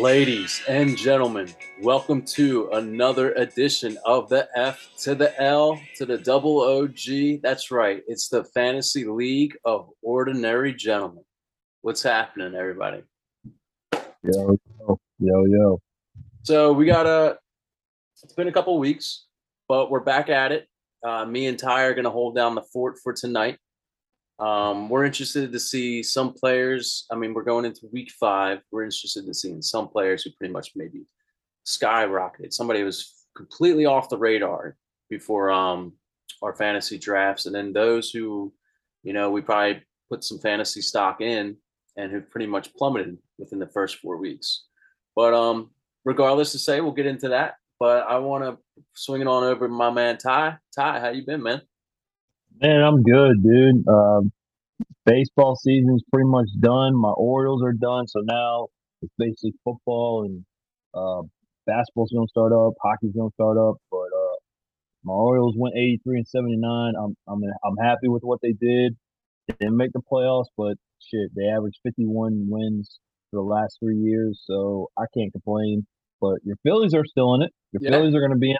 Ladies and gentlemen, welcome to another edition of the F to the L to the double OG. That's right, it's the Fantasy League of Ordinary Gentlemen. What's happening, everybody? Yo, yo, yo, yo. So we got a. It's been a couple weeks, but we're back at it. Uh, me and Ty are going to hold down the fort for tonight. Um, we're interested to see some players. I mean, we're going into week five. We're interested in seeing some players who pretty much maybe skyrocketed. Somebody was completely off the radar before um, our fantasy drafts, and then those who, you know, we probably put some fantasy stock in and who pretty much plummeted within the first four weeks. But um, regardless to say, we'll get into that. But I want to swing it on over to my man Ty. Ty, how you been, man? Man, I'm good, dude. Um, baseball season's pretty much done. My Orioles are done, so now it's basically football and uh, basketball's gonna start up, hockey's gonna start up. But uh, my Orioles went 83 and 79. I'm I'm I'm happy with what they did. They didn't make the playoffs, but shit, they averaged 51 wins for the last three years, so I can't complain. But your Phillies are still in it. Your Yeah. Phillies are gonna be in.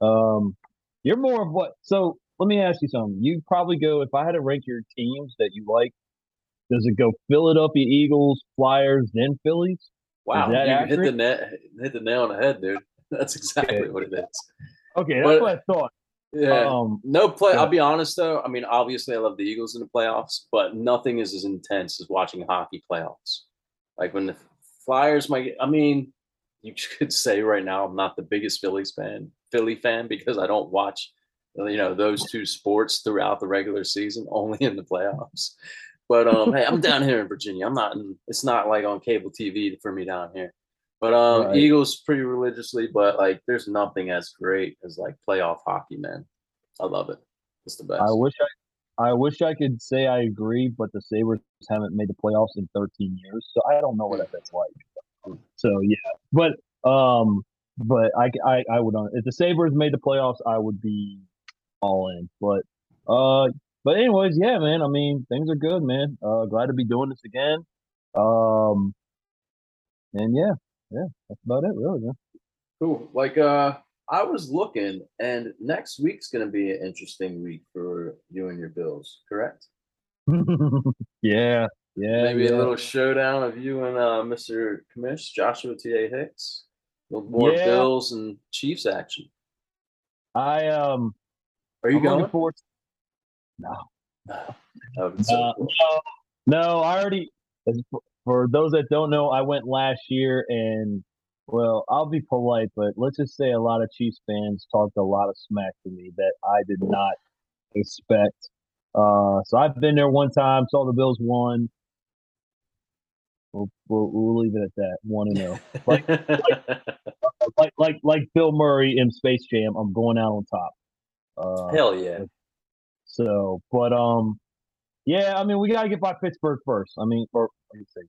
Um, you're more of what? So let me ask you something. You probably go if I had to rank your teams that you like. Does it go Philadelphia Eagles, Flyers, then Phillies? Wow, you hit the net, hit the nail on the head, dude. That's exactly Okay. what it is. Okay, that's But- what I thought. Yeah. Um, no play. yeah. I'll be honest though. I mean, obviously, I love the Eagles in the playoffs, but nothing is as intense as watching hockey playoffs. Like when the Flyers might. I mean, you could say right now I'm not the biggest Phillies fan, Philly fan, because I don't watch, you know, those two sports throughout the regular season, only in the playoffs. But um, hey, I'm down here in Virginia. I'm not. In, it's not like on cable TV for me down here. But um, Right. Eagles pretty religiously, but like, there's nothing as great as like playoff hockey, man. I love it. It's the best. I wish I, I wish I could say I agree, but the Sabres haven't made the playoffs in 13 years, so I don't know what that's like. So yeah, but um, but I I, I would if the Sabres made the playoffs, I would be all in. But uh, but anyways, yeah, man. I mean, things are good, man. Uh, glad to be doing this again. Um, and yeah, yeah, that's about it, really. Man. Cool. Like uh I was looking and next week's gonna be an interesting week for you and your Bills, correct? yeah, yeah, Maybe yeah. a little showdown of you and uh Mr. Commish, Joshua. Hicks. A little more Yeah. Bills and Chiefs action. I um, Are you I'm going? forward. No, That would be so Uh, cool. no, no, I already. For those that don't know, I went last year, and well, I'll be polite, but let's just say a lot of Chiefs fans talked a lot of smack to me that I did not expect. Uh, so I've been there one time, saw the Bills won. We'll, we'll, we'll leave it at that, one and zero. like- Like like like Bill Murray in Space Jam, I'm going out on top. Uh, Hell yeah. So, but um, yeah, I mean, we got to get by Pittsburgh first. I mean, or let me say.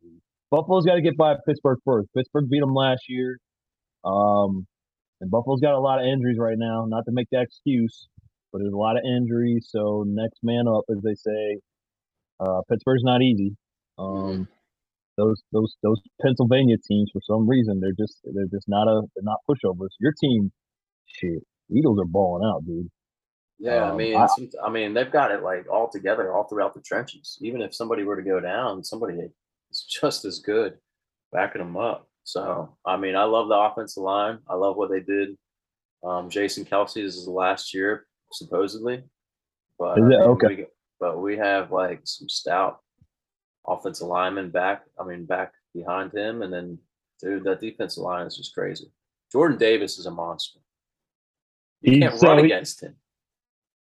Buffalo's got to get by Pittsburgh first. Pittsburgh beat them last year. Um, and Buffalo's got a lot of injuries right now. Not to make that excuse, but there's a lot of injuries. So next man up, as they say. Uh, Pittsburgh's not easy. Um, those those those Pennsylvania teams, for some reason, they're just they're just not a they're not pushovers. Your team, shit, Eagles are balling out, dude. Yeah, I Um, mean, I- some, I mean, they've got it like all together, all throughout the trenches. Even if somebody were to go down, somebody is just as good backing them up. So, I mean, I love the offensive line. I love what they did. Um, Jason Kelce is the last year, supposedly. But Is it? Okay. we- but we have like some stout offensive linemen back. I mean, back behind him, and then dude, that defensive line is just crazy. Jordan Davis is a monster. You He- can't so run he- against him.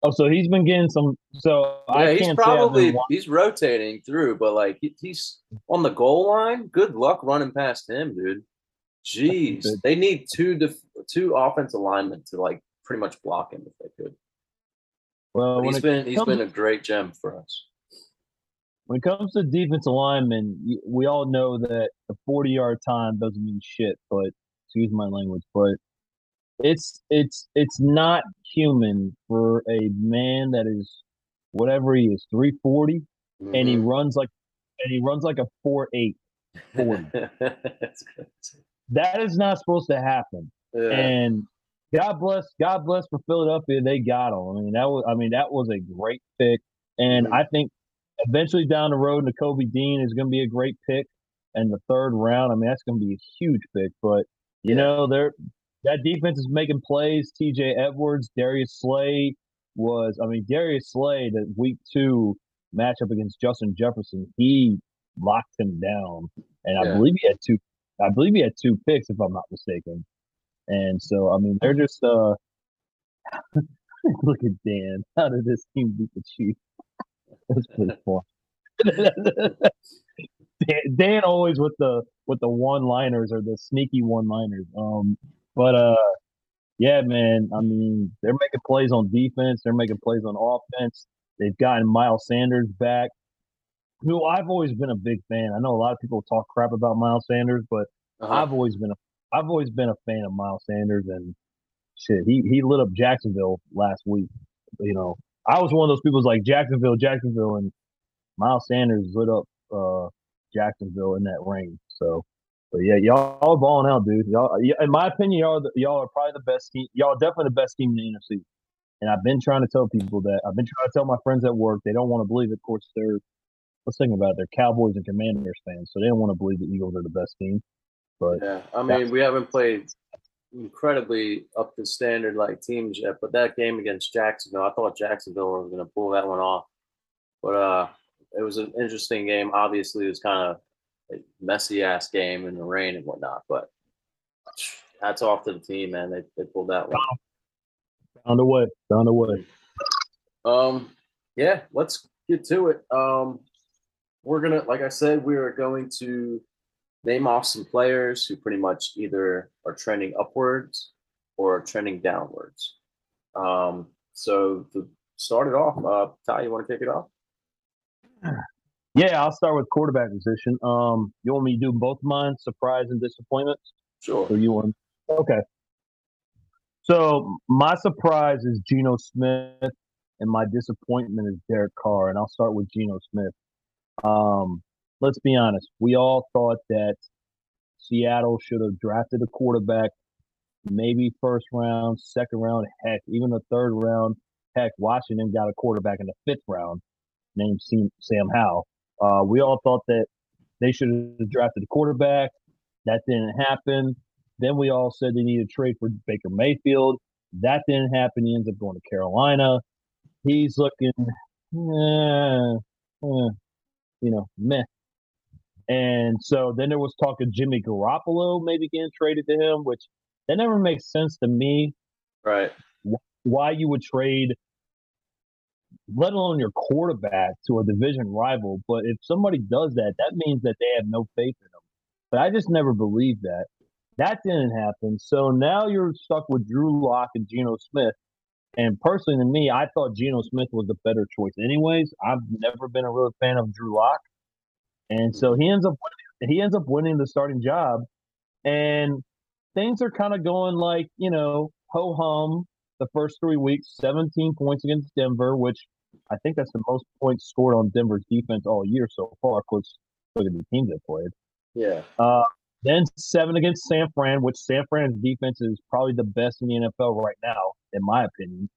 Oh, so he's been getting some. So Yeah, I he's can't say I've probably he's rotating through, but like he, he's on the goal line. Good luck running past him, dude. Jeez, they need two def- two offensive linemen to like pretty much block him if they could. well, he's been he's comes- been a great gem for us. when it comes to defensive linemen, we all know that a 40 yard time doesn't mean shit, but excuse my language, but it's it's it's not human for a man that is whatever he is, 340, and he Mhm. runs like and he runs like a four eight 40. That's good. that is not supposed to happen. Yeah. And God bless, God bless for Philadelphia. They got him. I mean, that was, I mean, that was a great pick. And Mhm. I think eventually down the road, Nakobe Dean is going to be a great pick. And the third round, I mean, that's going to be a huge pick. But you Yeah. know, they're that defense is making plays. T.J. Edwards, Darius Slay was, I mean, Darius Slay, the week two matchup against Justin Jefferson, he locked him down, and I believe he had two. I believe he had two picks, if I'm not mistaken. And so, I mean, they're just uh look at Dan. How did this team beat the Chiefs? That's pretty fun. Dan, Dan always with the with the one liners or the sneaky one liners. Um, but uh, yeah, man. I mean, they're making plays on defense. They're making plays on offense. They've gotten Miles Sanders back, who I've always been a big fan. I know a lot of people talk crap about Miles Sanders, but Uh-huh. I've always been a I've always been a fan of Miles Sanders and shit. He he lit up Jacksonville last week. You know, I was one of those people like Jacksonville, Jacksonville, and Miles Sanders lit up uh Jacksonville in that rain. So, but yeah, y'all are balling out, dude. Y'all, in my opinion, y'all are the, y'all are probably the best team. Y'all are definitely the best team in the NFC. And I've been trying to tell people that. I've been trying to tell my friends at work. They don't want to believe it. Of course, they're let's think about it. They're Cowboys and Commanders fans, so they don't want to believe the Eagles are the best team. But Yeah, I mean, we haven't played incredibly up to standard like teams yet, but that game against Jacksonville, I thought Jacksonville was going to pull that one off. But uh, it was an interesting game. Obviously, it was kind of messy ass game in the rain and whatnot. But hats off to the team, man. They they pulled that one. found a way, found a way. Um, yeah, let's get to it. Um, we're gonna, like I said, we are going to name off some players who pretty much either are trending upwards or trending downwards. Um, so to start it off, uh, Ty, you want to kick it off? Yeah, I'll start with quarterback position. Um, you want me to do both of mine, surprise and disappointment? Sure. Or you want? Okay. So my surprise is Geno Smith, and my disappointment is Derek Carr. And I'll start with Geno Smith. Um, let's be honest. We all thought that Seattle should have drafted a quarterback, maybe first round, second round, heck, even the third round. Heck, Washington got a quarterback in the fifth round named Sam Sam Howell. Uh, we all thought that they should have drafted a quarterback. That didn't happen. Then we all said they needed to trade for Baker Mayfield. That didn't happen. He ends up going to Carolina. He's looking, eh, eh, you know, meh. And so then there was talk of Jimmy Garoppolo maybe getting traded to him, which that never makes sense to me. Right. Why you would trade, let alone your quarterback, to a division rival. But if somebody does that, that means that they have no faith in them. But I just never believed that. That didn't happen. So now you're stuck with Drew Lock and Geno Smith. And personally, to me, I thought Geno Smith was the better choice. Anyways, I've never been a real fan of Drew Lock, and so he ends up he ends up winning the starting job. And things are kind of going like you know ho hum the first three weeks. Seventeen points against Denver, which I think that's the most points scored on Denver's defense all year so far. Of course, look at the teams they played. Yeah. Uh, then seven against San Fran, which San Fran's defense is probably the best in the NFL right now, in my opinion.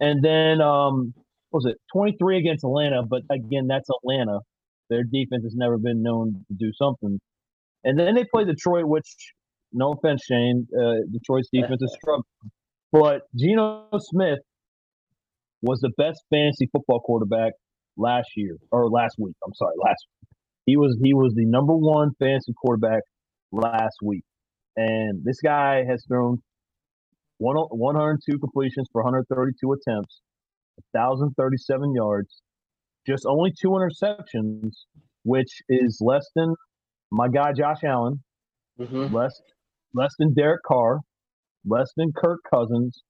And then um, what was it 23 against Atlanta? But again, that's Atlanta. Their defense has never been known to do something. And then they play Detroit, which no offense, Shane, uh, Detroit's defense is struggling. But Geno Smith was the best fantasy football quarterback last year or last week. I'm sorry, last week. he was he was the number one fantasy quarterback last week, and this guy has thrown one 102 completions for 132 attempts, 1,037 yards, just only two interceptions, which is less than my guy Josh Allen, Mm-hmm. less less than Derek Carr, less than Kirk Cousins,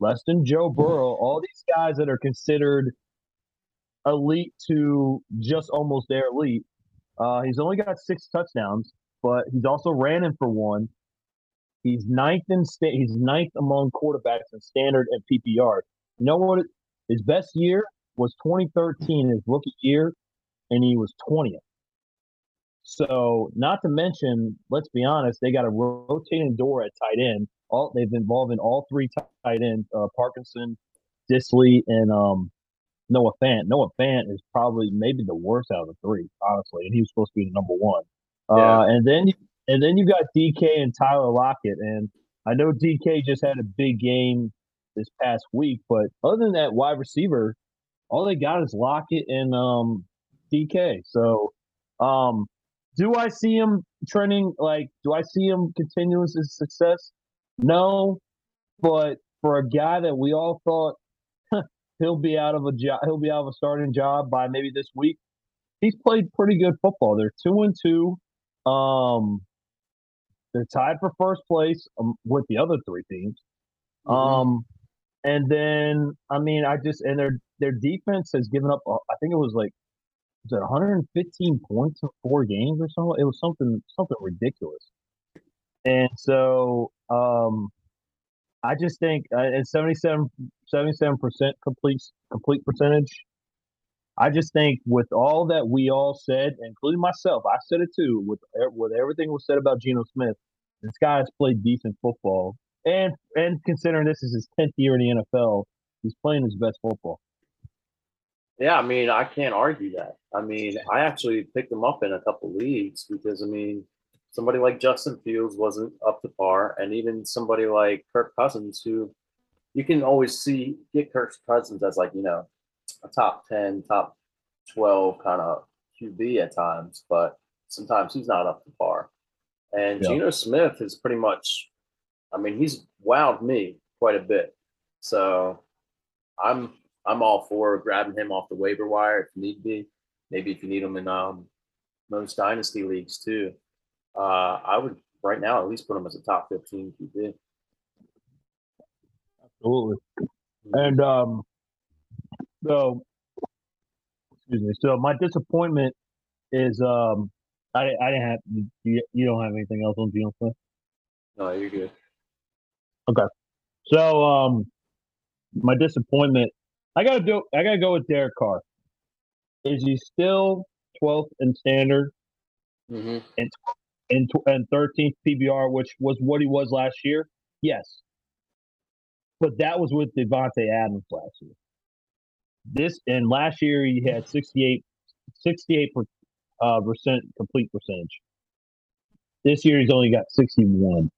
less than Joe Burrow. All these guys that are considered elite to just almost their elite. Uh, he's only got six touchdowns, but he's also ran in for one. He's ninth in sta- he's ninth among quarterbacks in standard and PPR. You know what? His best year was 2013, his rookie year, and he was 20th. So, not to mention, let's be honest, they got a rotating door at tight end. All they've involved in all three tight ends: uh, Parkinson, Dissly, and um, Noah Fant. Noah Fant is probably maybe the worst out of the three, honestly, and he was supposed to be the number one. Yeah. Uh, and then and then you got DK and Tyler Lockett, and I know DK just had a big game this past week, but other than that, wide receiver, all they got is Lockett and um, DK. So, um, do I see him trending? Like, do I see him continuing his success? No, but for a guy that we all thought he'll be out of a job, he'll be out of a starting job by maybe this week. He's played pretty good football. They're two and two. Um, they're tied for first place um, with the other three teams. Mhm. Um, and then I mean, I just and their their defense has given up. uh, I think it was like was it 115 points in four games or something. It was something something ridiculous. And so um, I just think uh, at 77 percent complete complete percentage. I just think with all that we all said, including myself, I said it too. With with everything was said about Geno Smith, this guy has played decent football, and and considering this is his tenth year in the NFL, he's playing his best football. Yeah, I mean, I can't argue that. I mean, I actually picked him up in a couple leagues because I mean, somebody like Justin Fields wasn't up to par, and even somebody like Kirk Cousins, who you can always see get Kirk Cousins as like you know a top ten, top twelve kind of QB at times, but sometimes he's not up to par. And Yeah. Geno Smith is pretty much, I mean, he's wowed me quite a bit. So I'm I'm all for grabbing him off the waiver wire if need be. Maybe if you need him in um, most dynasty leagues too. Uh, I would right now at least put him as a top 15 QB. Absolutely. And um, so excuse me. So my disappointment is um, I I didn't have you, you don't have anything else on Geno Smith. No, you're good. Okay. So um, my disappointment, I gotta do. I gotta go with Derek Carr. Is he still 12th in standard hmm and tw- and 13th PPR, which was what he was last year? Yes, but that was with Davante Adams last year. This and last year he had 68 68 per, uh, percent complete percentage. This year he's only got 61.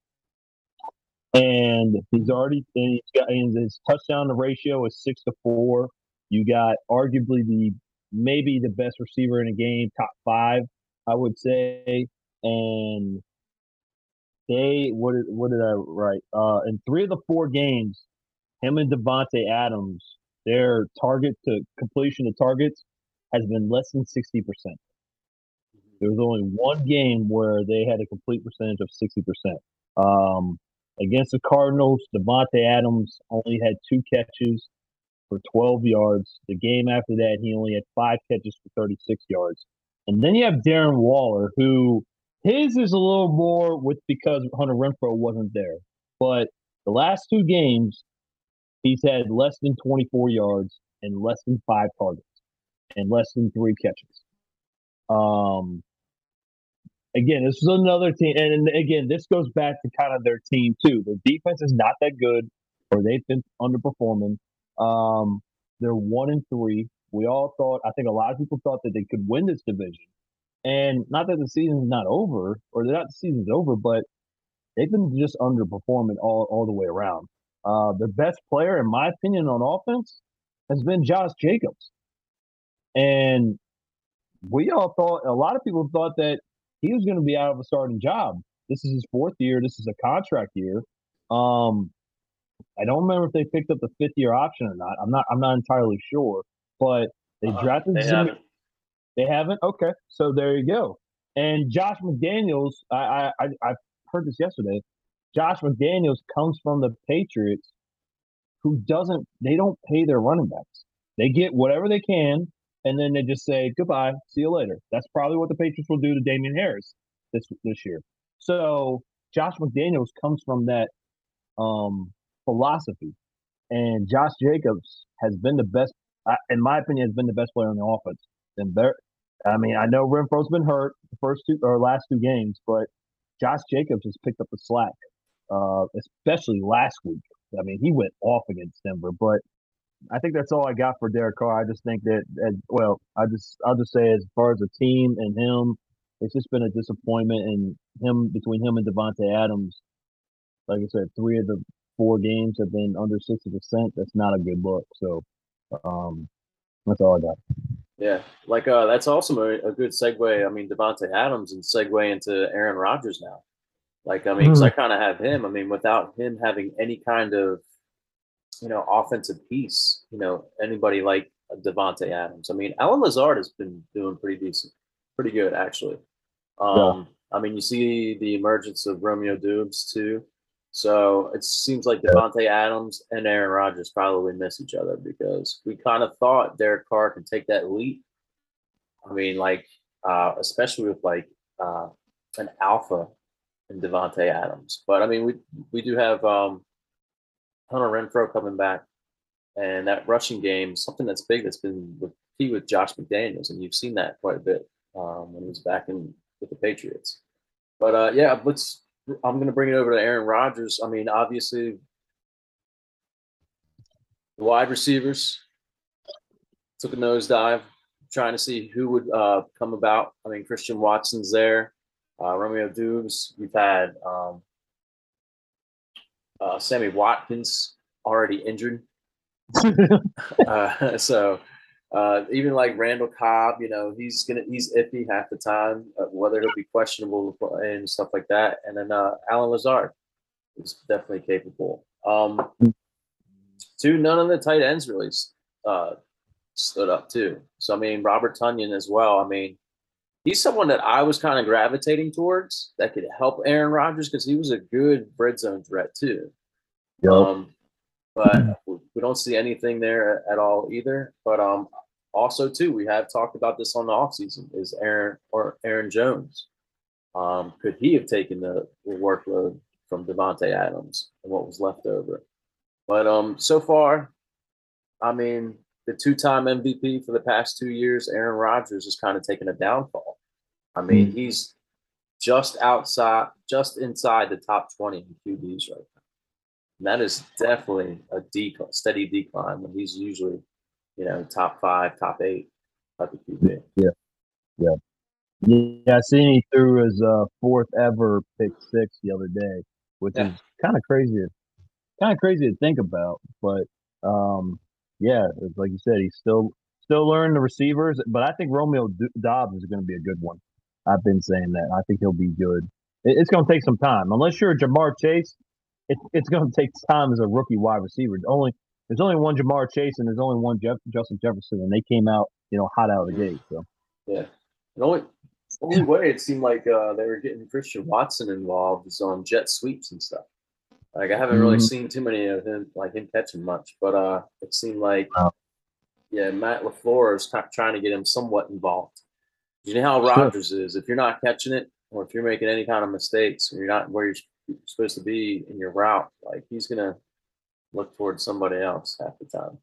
And he's already and he's got and his touchdown to ratio is six to four. You got arguably the maybe the best receiver in the game, top five, I would say. And they what did what did I write? Uh in three of the four games, him and Davante Adams, their target to completion of targets has been less than sixty percent. There was only one game where they had a complete percentage of sixty percent. Um, against the Cardinals, Davante Adams only had two catches for twelve yards. The game after that, he only had five catches for thirty-six yards. And then you have Darren Waller, who his is a little more with because Hunter Renfrow wasn't there. But the last two games, he's had less than twenty-four yards and less than five targets and less than three catches. Um, again, this is another team, and, and again, this goes back to kind of their team too. Their defense is not that good, or they've been underperforming. Um, they're one and three. We all thought, I think a lot of people thought that they could win this division, and not that the season's not over, or not the season's over, but they've been just underperforming all all the way around. Uh, their best player, in my opinion, on offense has been Josh Jacobs, and we all thought a lot of people thought that he was going to be out of a starting job. This is his fourth year. This is a contract year. Um, I don't remember if they picked up the fifth year option or not. I'm not. I'm not entirely sure, but they Uh-huh. drafted. They. They haven't. Okay, so there you go. And Josh McDaniels, I I I, heard this yesterday. Josh McDaniels comes from the Patriots, who doesn't. They don't pay their running backs. They get whatever they can, and then they just say goodbye, see you later. That's probably what the Patriots will do to Damien Harris this this year. So Josh McDaniels comes from that um, philosophy, and Josh Jacobs has been the best, in my opinion, has been the best player on the offense. And better, I mean, I know Renfrow's been hurt the first two or last two games, but Josh Jacobs has picked up the slack, uh, especially last week. I mean, he went off against Denver, but I think that's all I got for Derek Carr. I just think that, that well, I just I'll just say as far as the team and him, it's just been a disappointment. And him between him and Davante Adams, like I said, three of the four games have been under sixty percent. That's not a good look. So, um, that's all I got. Yeah, like uh, that's also a, a good segue. I mean, Davante Adams and segue into Aaron Rodgers now. Like, I mean, because I kind of have him. I mean, without him having any kind of, you know, offensive piece, you know, anybody like Davante Adams. I mean, Allen Lazard has been doing pretty decent, pretty good actually. Um, I mean, you see the emergence of Romeo Doubs too. So it seems like Davante Adams and Aaron Rodgers probably miss each other because we kind of thought Derek Carr could take that leap. I mean, like, uh, especially with like uh, an alpha in Davante Adams. But I mean, we we do have um, Hunter Renfrow coming back, and that rushing game, something that's big that's been with key with Josh McDaniels, and you've seen that quite a bit um, when he was back in with the Patriots. But uh, yeah, let's I'm going to bring it over to Aaron Rodgers. I mean, obviously, the wide receivers took a nosedive, trying to see who would uh, come about. I mean, Christian Watson's there, uh, Romeo Doubs. We've had um, uh, Sammy Watkins already injured. Uh, so uh, even like Randall Cobb, you know, he's gonna he's iffy half the time, uh, whether he'll be questionable and stuff like that. And then uh, Allen Lazard is definitely capable. Um, two, none of the tight ends really uh, stood up too. So I mean, Robert Tonyan as well. I mean, he's someone that I was kind of gravitating towards that could help Aaron Rodgers because he was a good red zone threat too. Yep. Um, but we don't see anything there at all either. But um, also too, we have talked about this on the offseason is Aaron or Aaron Jones. Um, could he have taken the, the workload from Davante Adams and what was left over? But um, so far, I mean, the two-time MVP for the past two years, Aaron Rodgers has kind of taken a downfall. I mean, mm-hmm. he's just outside, just inside the top 20 in QBs right now. And that is definitely a decline, steady decline when he's usually, you know, top five, top eight type of QB. Yeah. Yeah. Yeah, I seen he threw his uh, fourth ever pick six the other day, which yeah. is kind of crazy, kind of crazy to think about. But um, yeah, it's like you said, he's still still learning the receivers. But I think Romeo Doubs is going to be a good one. I've been saying that. I think he'll be good. It's going to take some time, unless you're a Ja'Marr Chase it, it's going to take time as a rookie wide receiver. Only there's only one Ja'Marr Chase and there's only one Jeff, Justin Jefferson, and they came out you know hot out of the gate. So yeah, the only only way it seemed like uh, they were getting Christian Watson involved is on jet sweeps and stuff. Like I haven't mm-hmm. really seen too many of him like him catching much, but uh, it seemed like wow. yeah, Matt LaFleur is trying to get him somewhat involved. You know how Rodgers is. If you're not catching it, or if you're making any kind of mistakes, or you're not where you're supposed to be in your route, like he's gonna look towards somebody else half the time.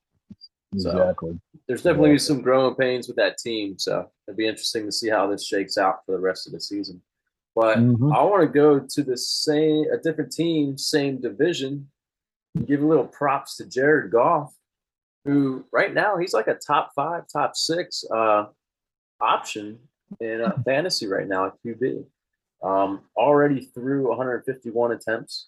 Exactly. There's definitely exactly. some growing pains with that team. So it'd be interesting to see how this shakes out for the rest of the season. But mm-hmm. I want to go to the same a different team, same division. Give a little props to Jared Goff, who right now he's like a top five, top six uh, option in uh, fantasy right now at QB. Um, already through 151 attempts,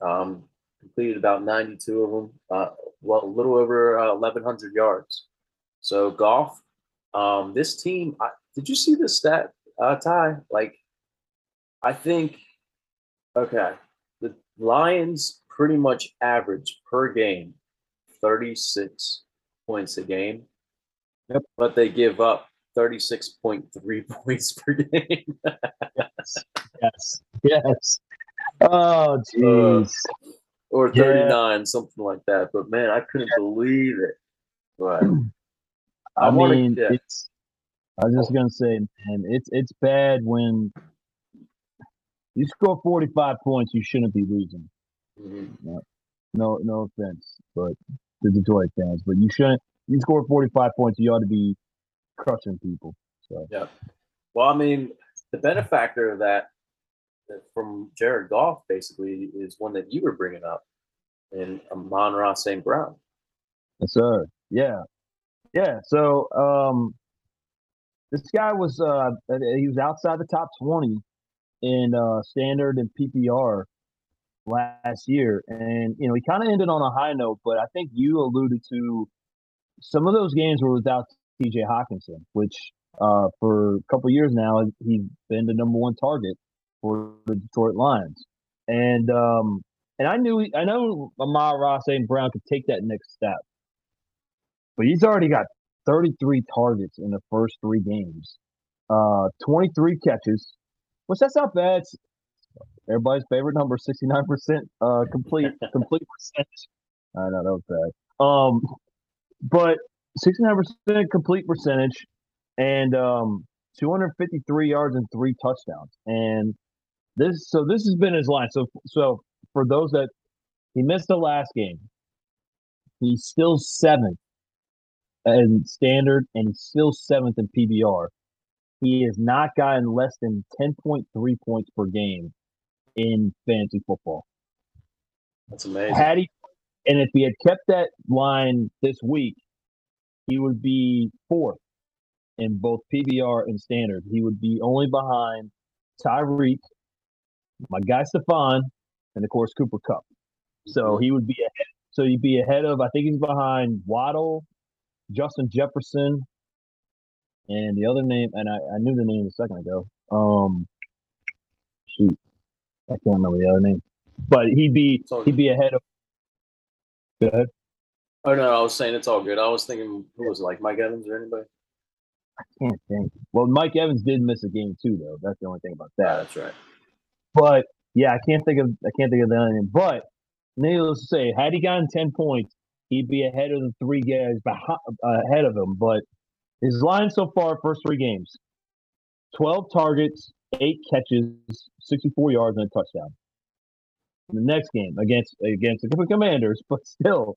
um, completed about 92 of them, uh, well, a little over uh, 1,100 yards. So Goff, um, this team, I, did you see the stat, uh, Ty? Like, I think, okay, the Lions pretty much average per game 36 points a game. Yep. But they give up 36.3 points per game. yes. Yes. Yes. Oh, jeez. Uh, or 39, yeah. something like that. But man, I couldn't believe it. But I, I mean, wanna, yeah. it's. I was just gonna say, man, it's it's bad when you score 45 points, you shouldn't be losing. Mm-hmm. No, no, no offense, but the Detroit fans, but you shouldn't. You score 45 points, you ought to be crushing people. So Yeah. Well, I mean, the benefactor of that that from Jared Goff basically is one that you were bringing up in Amon-Ra St. Brown. Yes, sir. Yeah, yeah. So um, this guy was uh, he was outside the top twenty in uh, standard and PPR last year, and you know he kind of ended on a high note. But I think you alluded to some of those games were without T.J. Hockenson, which uh, for a couple years now he's been the number one target for the Detroit Lions, and um, and I knew I know Amar Ross and Brown could take that next step but he's already got 33 targets in the first three games, uh, 23 catches, which that's not bad. It's everybody's favorite number, 69% uh, complete complete percentage. I know that was bad. Um, but 69% complete percentage and um, 253 yards and three touchdowns. And this, so this has been his line. So, so for those that he missed the last game, he's still seventh in standard and he's still seventh in PPR. He has not gotten less than 10.3 points per game in fantasy football. That's amazing. Had he, and if he had kept that line this week, he would be fourth in both PPR and standard. He would be only behind Tyreek, my guy Stefon, and of course Cooper Kupp. So he would be ahead. So he'd be ahead of. I think he's behind Waddle, Justin Jefferson, and the other name, and I, I knew the name a second ago. Um, shoot, I can't remember the other name, but he'd be he'd be ahead of. Go ahead. Oh no, I was saying it's all good. I was thinking who was it, like Mike Evans or anybody? I can't think. Well, Mike Evans did miss a game too, though. That's the only thing about Yeah, that. that's right. But yeah, I can't think of I can't think of that name. But needless to say, had he gotten ten points, he'd be ahead of the three guys behind, ahead of him. But his line so far, first three games, twelve targets, eight catches, sixty-four yards, and a touchdown. The next game against against the Commanders, but still,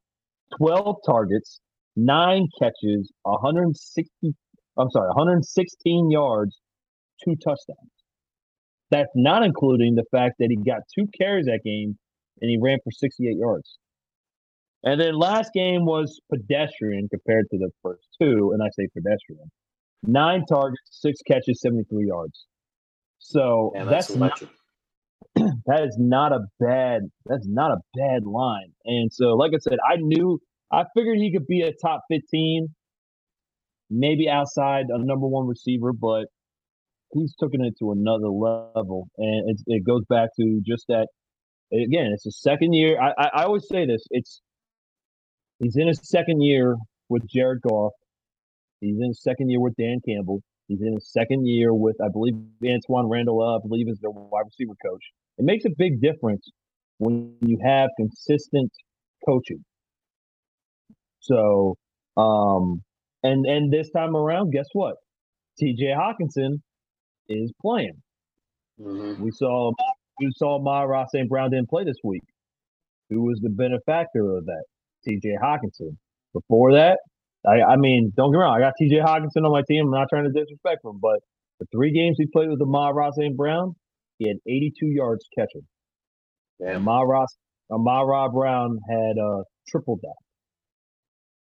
twelve targets, nine catches, one hundred sixty. I'm sorry, 116 yards, two touchdowns. That's not including the fact that he got two carries that game and he ran for 68 yards. And then last game was pedestrian compared to the first two, and I say pedestrian. Nine targets, six catches, 73 yards. So Yeah, that's, that's not, that is not a bad that's not a bad line. And so, like I said, I knew I figured he could be a top 15, maybe outside a number one receiver, but he's taking it to another level. And it, it goes back to just that again, it's a second year. I, I, I always say this, it's he's in his second year with Jared Goff. He's in his second year with Dan Campbell. He's in his second year with, I believe, Antoine Randall, I believe, is their wide receiver coach. It makes a big difference when you have consistent coaching. So, um, and and this time around, guess what? T.J. Hockenson is playing. Mhm. We saw we saw Ma Ross St. Brown didn't play this week. Who was the benefactor of that? T.J. Hockenson. Before that, I, I mean, don't get me wrong, I got T.J. Hockenson on my team. I'm not trying to disrespect him, but the three games he played with the Ma Ross St. Brown, he had 82 yards catching. And. Ma Ross, Amara Brown had uh, triple that.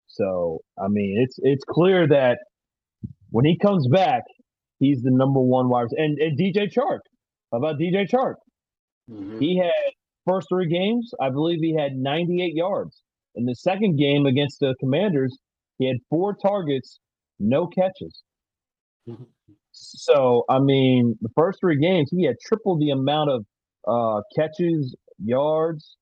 So I mean, it's it's clear that when he comes back, he's the number one wide. receiver. And and DJ Chark, how about DJ Chark? Mhm. He had first three games, I believe he had 98 yards. In the second game against the Commanders, he had four targets, no catches. Mhm. So I mean, the first three games, he had triple the amount of uh, catches, yards,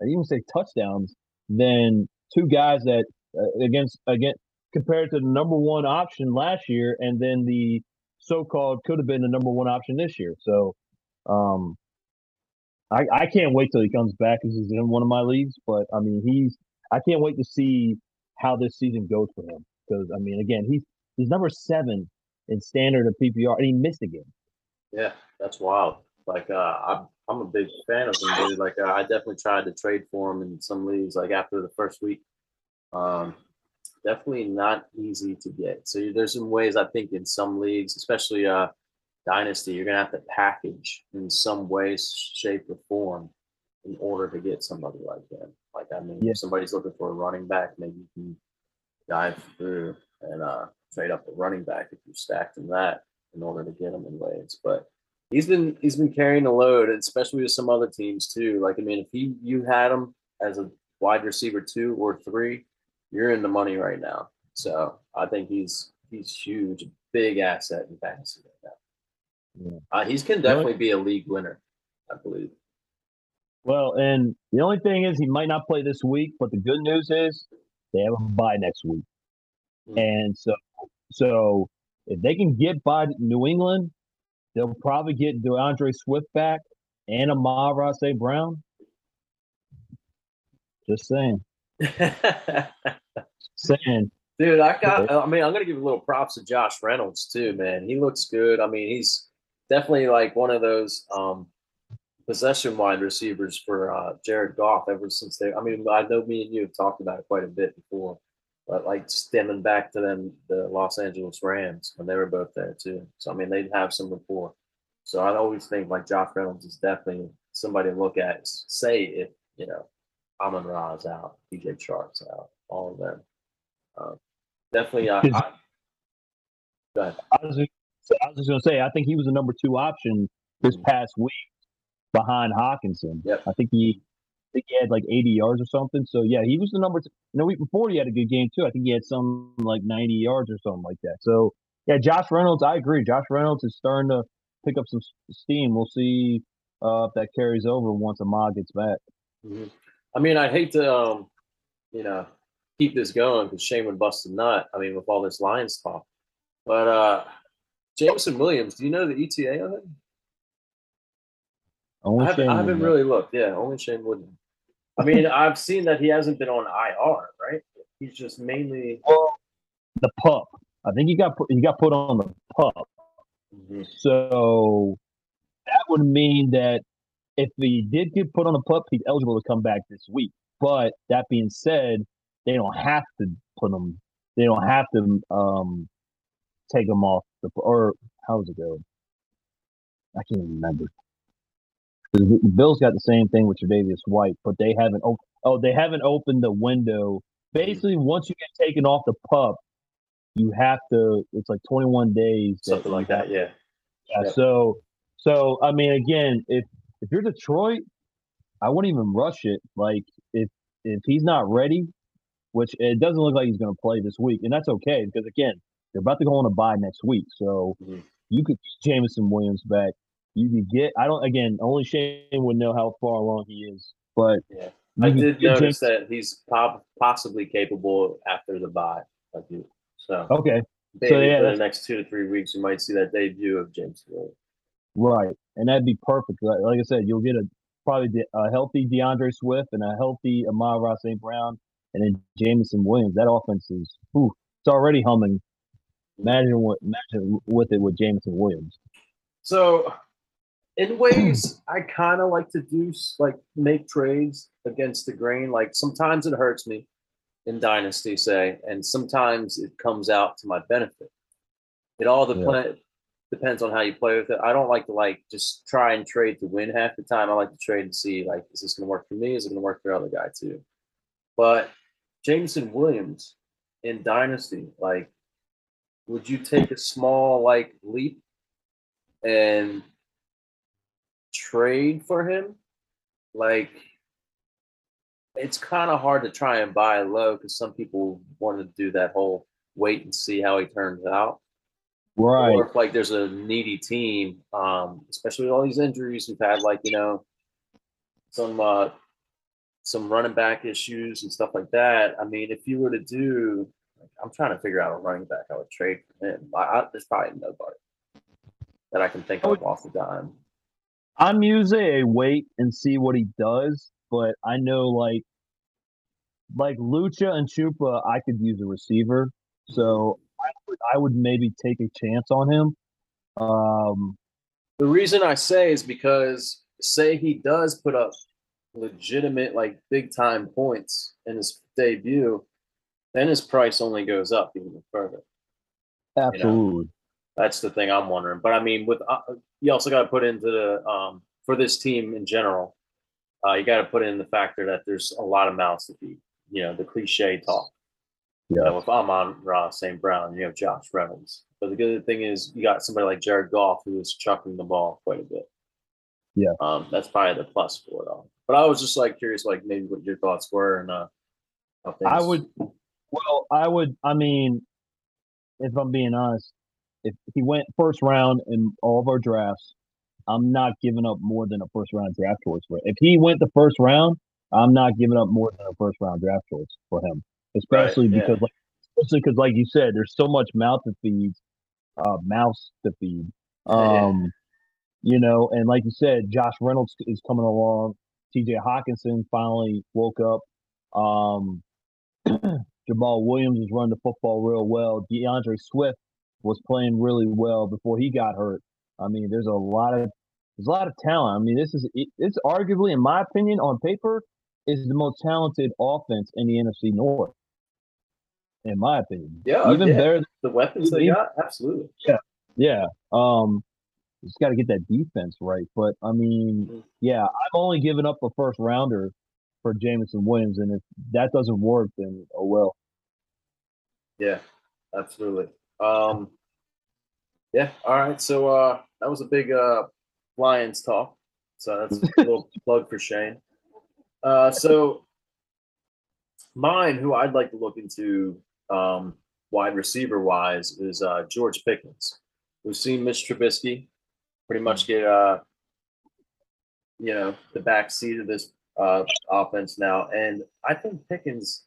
I even say touchdowns than two guys that uh, against against compared to the number one option last year, and then the so-called could have been the number one option this year. So, um, I I can't wait till he comes back because he's in one of my leagues. But I mean, he's I can't wait to see how this season goes for him because I mean, again, he's he's number seven in standard of PPR, and he missed a game. Yeah, that's wild. Like uh, I'm, I'm a big fan of him, dude. Like uh, I definitely tried to trade for him in some leagues. Like after the first week, um, definitely not easy to get. So there's some ways I think in some leagues, especially uh dynasty, you're gonna have to package in some way, shape, or form in order to get somebody like that. Like I mean, Yeah. if somebody's looking for a running back, maybe you can dive through and uh trade up a running back if you stacked in that in order to get him in ways. But he's been he's been carrying the load, especially with some other teams too. Like I mean, if he you had him as a wide receiver two or three, you're in the money right now. So I think he's he's huge, big asset in fantasy right now. Yeah. Uh, he's can definitely be a league winner, I believe. Well, and the only thing is he might not play this week, but the good news is they have a bye next week. Mm. And so so if they can get by New England, they'll probably get DeAndre Swift back and Amon-Ra St. Brown. Just saying. Saying. Dude, I got. I mean, I'm gonna give a little props to Josh Reynolds too, man. He looks good. I mean, he's definitely like one of those um, possession wide receivers for uh, Jared Goff. Ever since they, I mean, I know me and you have talked about it quite a bit before, but like stemming back to them, the Los Angeles Rams when they were both there too. So I mean, they'd have some rapport. So I always think like Josh Reynolds is definitely somebody to look at. Say if you know, Amon-Ra's out, DJ Chark's out, all of them. Um, definitely, uh, I, go ahead. I was just, I was just gonna say, I think he was the number two option this past week behind Hockenson. Yep. I think he, I think he had like 80 yards or something. So yeah, he was the number. Two. You know, week before he had a good game too. I think he had some like 90 yards or something like that. So yeah, Josh Reynolds, I agree. Josh Reynolds is starting to pick up some steam. We'll see uh, if that carries over once Ahmad gets back. Mhm. I mean, I hate to, um, you know, keep this going because Shane would bust a nut. I mean, with all this Lions talk, but uh, Jameson Williams, do you know the ETA of it? Only I haven't, I haven't really looked. Yeah, only Shane wouldn't. I mean, I've seen that he hasn't been on IR, right? He's just mainly. The pup. I think he got put, he got put on the pup. Mhm. So that would mean that if he did get put on the pup, he's eligible to come back this week. But that being said, they don't have to put him. They don't have to um take him off the or how does it go? I can't even remember. The Bills got the same thing with Tre'Davious White, but they haven't. Op- oh, they haven't opened the window. Basically, once you get taken off the pup, you have to. It's like 21 days. Something like that, yeah. yeah, Yep. so so I mean again, if if you're Detroit, I wouldn't even rush it. Like if if he's not ready, which it doesn't look like he's gonna play this week, and that's okay because again, they're about to go on a bye next week. So Mhm. you could get Jameson Williams back. You could get I don't again, only Shane would know how far along he is. But Yeah. I did notice that he's pop- possibly capable after the you, so okay, maybe yeah, for the next two to three weeks, you might see that debut of James Williams. Right. And that'd be perfect. Like, like I said, you'll get a probably de- a healthy DeAndre Swift and a healthy Amon-Ra St. Brown and then Jameson Williams. That offense is ooh, it's already humming. Imagine what imagine with it with Jameson Williams. So, in ways, I kind of like to do like make trades against the grain. Like sometimes it hurts me in dynasty, say, and sometimes it comes out to my benefit. It all depend, depends on how you play with it. I don't like to like just try and trade to win half the time. I like to trade and see like is this going to work for me? Is it going to work for the other guy too? But Jameson Williams in dynasty, like, would you take a small like leap and trade for him, like it's kind of hard to try and buy low because some people want to do that whole wait and see how he turns out. Right. Or if like there's a needy team, um, especially with all these injuries we've had, like you know, some uh, some running back issues and stuff like that. I mean, if you were to do, like, I'm trying to figure out a running back I would trade for him. I, I, there's probably nobody that I can think of off the dime. I'm usually a wait and see what he does, but I know like like Lucha and Chupa, I could use a receiver, so would I would maybe take a chance on him. Um, The reason I say is because say he does put up legitimate like big time points in his debut, then his price only goes up even further. Absolutely. That's the thing I'm wondering. But I mean, with uh, you also got to put into the um, for this team in general, uh, you got to put in the factor that there's a lot of mouths to feed. You know, the cliche talk. You Yeah. know, if I'm Ross St. Brown, you have Josh Reynolds. But the good thing is you got somebody like Jared Goff who is chucking the ball quite a bit. Yeah. Um, that's probably the plus for it all. But I was just like curious, like maybe what your thoughts were and uh, how I would, well, I would, I mean, if I'm being honest, if he went first round in all of our drafts, I'm not giving up more than a first round draft choice for him. If he went the first round, I'm not giving up more than a first round draft choice for him, especially yeah. because, like, especially because, like you said, there's so much mouth to feed, uh, mouse to feed. Yeah. Um, you know, and like you said, Josh Reynolds is coming along. T.J. Hockenson finally woke up. Um, Jamaal Williams is running the football real well. D'Andre Swift was playing really well before he got hurt. I mean, there's a lot of there's a lot of talent. I mean, this is it's arguably, in my opinion, on paper, is the most talented offense in the NFC North. In my opinion, Yeah, even yeah. better. Than, the weapons they got, absolutely. yeah. Yeah. Um, you just got to get that defense right. But I mean, Mhm. yeah, I'm only giving up a first rounder for Jameson Williams, and if that doesn't work, then oh well. Yeah, absolutely. Um, yeah. All right. So uh, that was a big uh, Lions talk. So that's a little plug for Shane. Uh, so mine, who I'd like to look into um, wide receiver wise, is uh, George Pickens. We've seen Mitch Trubisky pretty much get uh, you know the back seat of this uh, offense now, and I think Pickens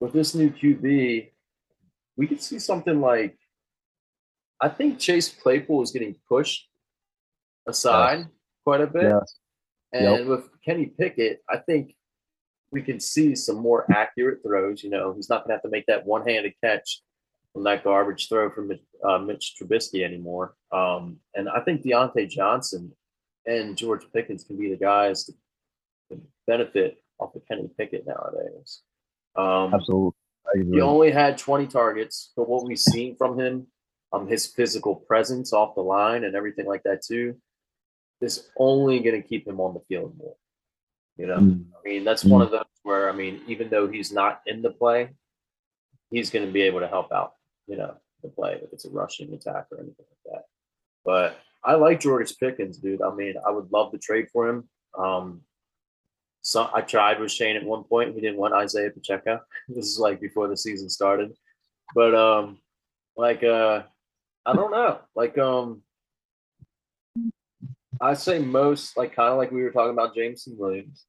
with this new QB, we could see something like I think Chase Claypool is getting pushed aside quite a bit. Yes. And Yep. with Kenny Pickett, I think we can see some more accurate throws. You know, he's not going to have to make that one handed catch from that garbage throw from Mitch- uh, Mitch Trubisky anymore. Um, and I think Diontae Johnson and George Pickens can be the guys to, to benefit off of Kenny Pickett nowadays. Um, Absolutely. He only had 20 targets, but what we've seen from him, um, his physical presence off the line and everything like that too, is only going to keep him on the field more. You know, Mm. I mean, that's one of those where I mean, even though he's not in the play, he's going to be able to help out. You know, the play if it's a rushing attack or anything like that. But I like George Pickens, dude. I mean, I would love to trade for him. Um, so I tried with Shane at one point. We didn't want Isiah Pacheco. this is like before the season started. But um like uh I don't know. Like um I say most like kind of like we were talking about Jameson Williams.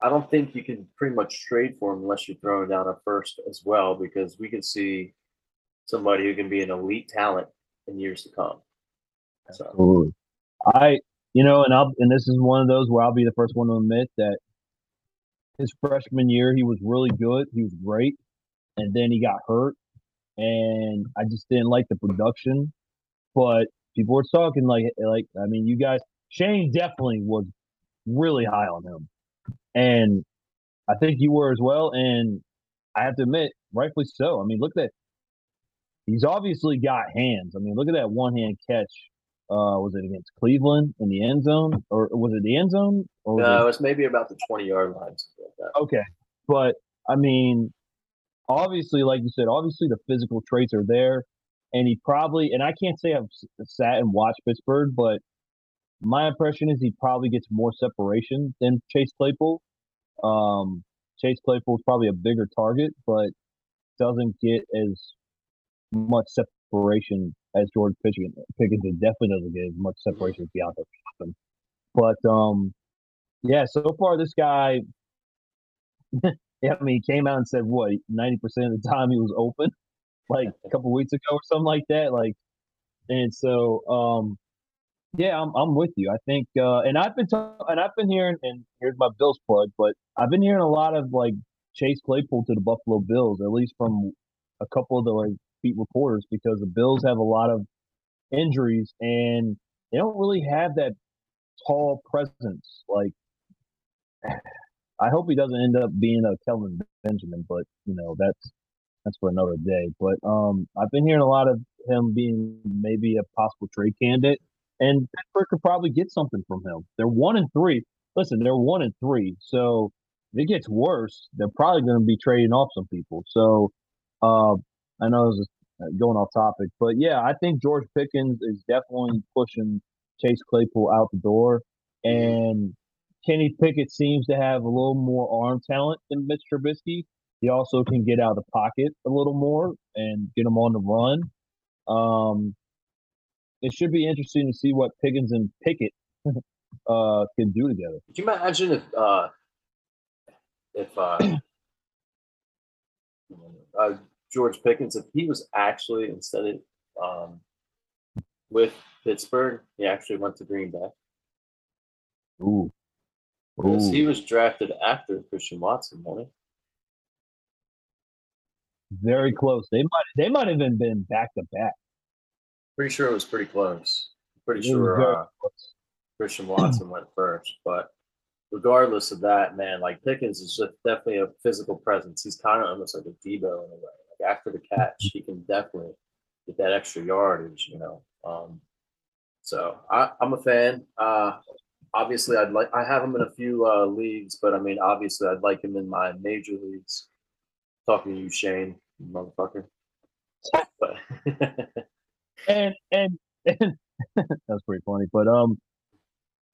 I don't think you can pretty much trade for him unless you're throwing down a first as well, because we could see somebody who can be an elite talent in years to come. So Absolutely. I, you know, and I'll, and this is one of those where I'll be the first one to admit that his freshman year he was really good, he was great, and then he got hurt, and I just didn't like the production. But people were talking like, like I mean, you guys, Shane definitely was really high on him, and I think you were as well. And I have to admit, rightfully so. I mean, look at that. He's obviously got hands. I mean, look at that one hand catch uh, was it against Cleveland in the end zone, or was it the end zone? Or was no, it- it's maybe about the 20 yard line, something like okay, but I mean, obviously, like you said, obviously the physical traits are there, and he probably, and I can't say I've sat and watched Pittsburgh, but my impression is he probably gets more separation than Chase Claypool. Um, Chase Claypool is probably a bigger target, but doesn't get as much separation as George Pickens. Pickens definitely doesn't get as much separation as Diontae Johnson. But um, yeah, so far this guy, yeah, I mean, he came out and said what ninety percent of the time he was open, like a couple weeks ago or something like that. Like, and so um, yeah, I'm I'm with you. I think, uh, and I've been ta- and I've been hearing, and here's my Bills plug, but I've been hearing a lot of like Chase Claypool to the Buffalo Bills, at least from a couple of the like beat reporters, because the Bills have a lot of injuries and they don't really have that tall presence. Like, I hope he doesn't end up being a Kelvin Benjamin, but you know that's that's for another day. But um, I've been hearing a lot of him being maybe a possible trade candidate, and Pittsburgh could probably get something from him. They're one and three. Listen, they're one and three, so if it gets worse, they're probably going to be trading off some people. So uh, I know this is going off topic, but yeah, I think George Pickens is definitely pushing Chase Claypool out the door, and Kenny Pickett seems to have a little more arm talent than Mitch Trubisky. He also can get out of the pocket a little more and get him on the run. Um, it should be interesting to see what Pickens and Pickett uh, can do together. Could you imagine if uh, if uh, uh, George Pickens, if he was actually instead of um, with Pittsburgh, he actually went to Green Bay. Ooh. Because he was drafted after Christian Watson, wasn't he? Very close. They might they might have even been back to back. Pretty sure it was pretty close. Pretty It was very sure uh. Christian Watson went first, but regardless of that, man, like Pickens is just definitely a physical presence. He's kind of almost like a Deebo in a way. Like after the catch, he can definitely get that extra yardage, you know. Um, so I, I'm a fan. Uh, obviously, I'd like I have him in a few uh, leagues, but I mean, obviously, I'd like him in my major leagues. Talking to you, Shane, motherfucker. But and and, and that's pretty funny. But um,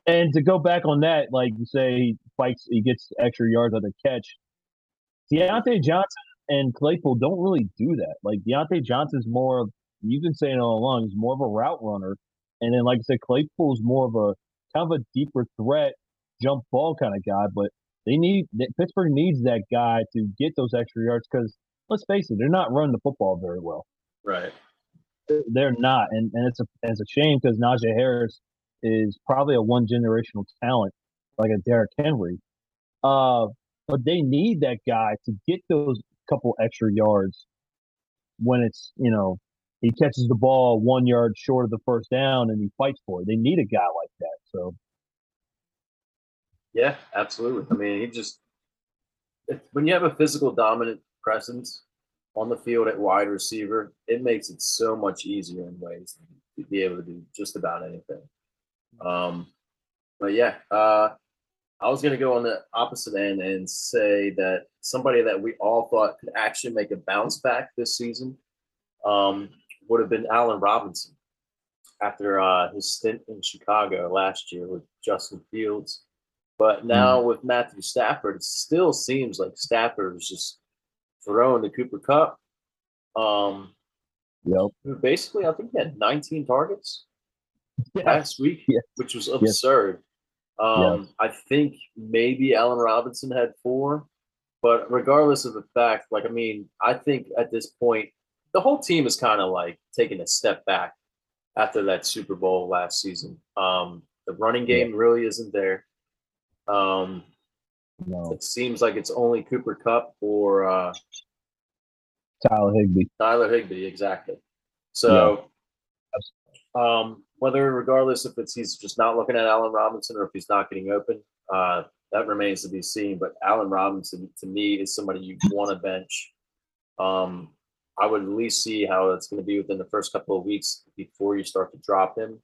and to go back on that, like you say, he fights, he gets extra yards on the catch. Diontae Johnson and Claypool don't really do that. Like Diontae Johnson's more of you've been saying all along, he's more of a route runner, and then like I said, Claypool's more of a kind of a deeper threat, jump ball kind of guy. But they need Pittsburgh needs that guy to get those extra yards because let's face it, they're not running the football very well right, they're not, and, and it's a it's a shame because Najee Harris is probably a one generational talent like a Derrick Henry. Uh, but they need that guy to get those couple extra yards when it's you know he catches the ball one yard short of the first down and he fights for it. They need a guy like that. So yeah, absolutely. I mean, he just when you have a physical dominant presence on the field at wide receiver, it makes it so much easier in ways to be able to do just about anything. Um, but yeah, uh, I was going to go on the opposite end and say that somebody that we all thought could actually make a bounce back this season um, would have been Allen Robinson after uh, his stint in Chicago last year with Justin Fields. But now with Matthew Stafford, it still seems like Stafford is just throwing the Cooper Kupp. Um, yep, basically, I think he had 19 targets last week, Yes. which was absurd. Um, I think maybe Allen Robinson had four, but regardless of the fact, like I mean, I think at this point, the whole team is kind of like taking a step back after that Super Bowl last season. Um, the running game really isn't there. Um, no, it seems like it's only Cooper Kupp or uh, Tyler Higbee. Tyler Higbee, exactly. So, um, whether regardless if it's he's just not looking at Allen Robinson or if he's not getting open, uh, that remains to be seen. But Allen Robinson, to me, is somebody you want to bench. Um, I would at least see how it's going to be within the first couple of weeks before you start to drop him.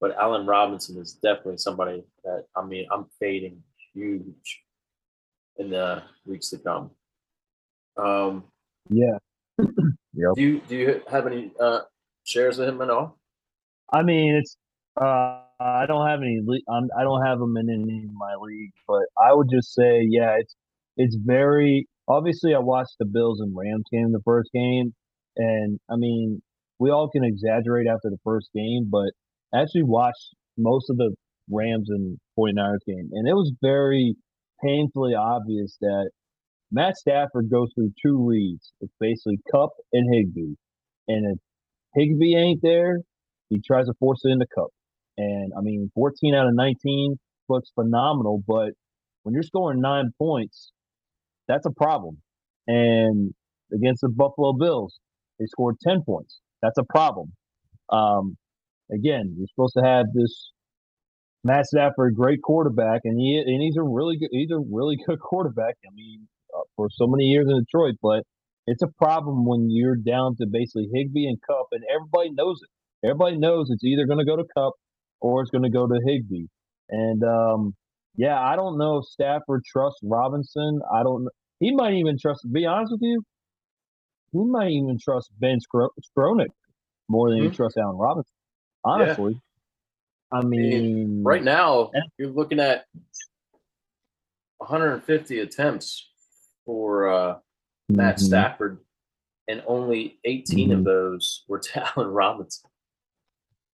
But Allen Robinson is definitely somebody that I mean I'm fading huge in the weeks to come. Um, Yeah. yep. do you do you have any uh, shares of him at all? I mean, it's uh, I don't have any. I'm, I don't have them in any of my league, but I would just say, yeah, it's it's very obviously. I watched the Bills and Rams game, the first game, and I mean, we all can exaggerate after the first game, but I actually watched most of the Rams and 49ers game, and it was very painfully obvious that Matt Stafford goes through two reads. It's basically Kupp and Higbee, and if Higbee ain't there, he tries to force it in the cup. And I mean, 14 out of 19 looks phenomenal, but when you're scoring nine points, that's a problem. And against the Buffalo Bills, they scored 10 points. That's a problem. Um, again, you're supposed to have this Matt Stafford, great quarterback, and he and he's a really good he's a really good quarterback. I mean, uh, for so many years in Detroit, but it's a problem when you're down to basically Higbee and Kupp, and everybody knows it. Everybody knows it's either going to go to Kupp or it's going to go to Higbee. And um, yeah, I don't know if Stafford trusts Robinson. I don't. He might even trust. To be honest with you, he might even trust Ben Skro- Skowronek more than Mhm. he trusts Allen Robinson. Honestly, I mean, Right now, Yeah. you're looking at 150 attempts for uh, Matt mhm. Stafford, and only 18 of Mhm. those were to Allen Robinson.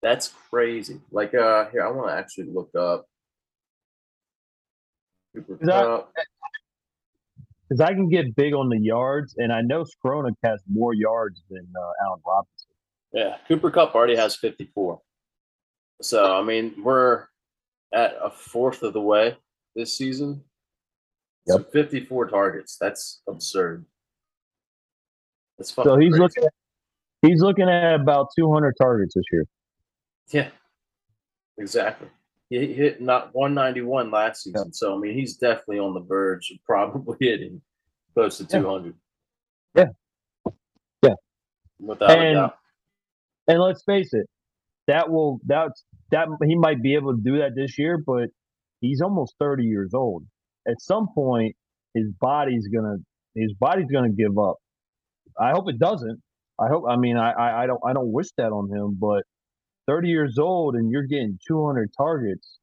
That's crazy. Like, uh, here, I want to actually look up. Cooper Is that- Kupp. because I can get big on the yards, and I know Skowronek has more yards than uh, Allen Robinson. Yeah, Cooper Kupp already has 54. So, I mean, we're at a fourth of the way this season. So 54 targets. That's absurd. That's fucking So he's crazy. looking at he's looking at about 200 targets this year. Yeah, exactly. He hit not 191 last season. So, I mean, he's definitely on the verge of probably hitting close to Yeah. 200. Yeah. Yeah. Without a And- doubt. And let's face it, that will that's that he might be able to do that this year, but he's almost 30 years old. At some point, his body's gonna his body's gonna give up. I hope it doesn't. I hope. I mean, I I, I don't I don't wish that on him, but 30 years old and you're getting 200 targets.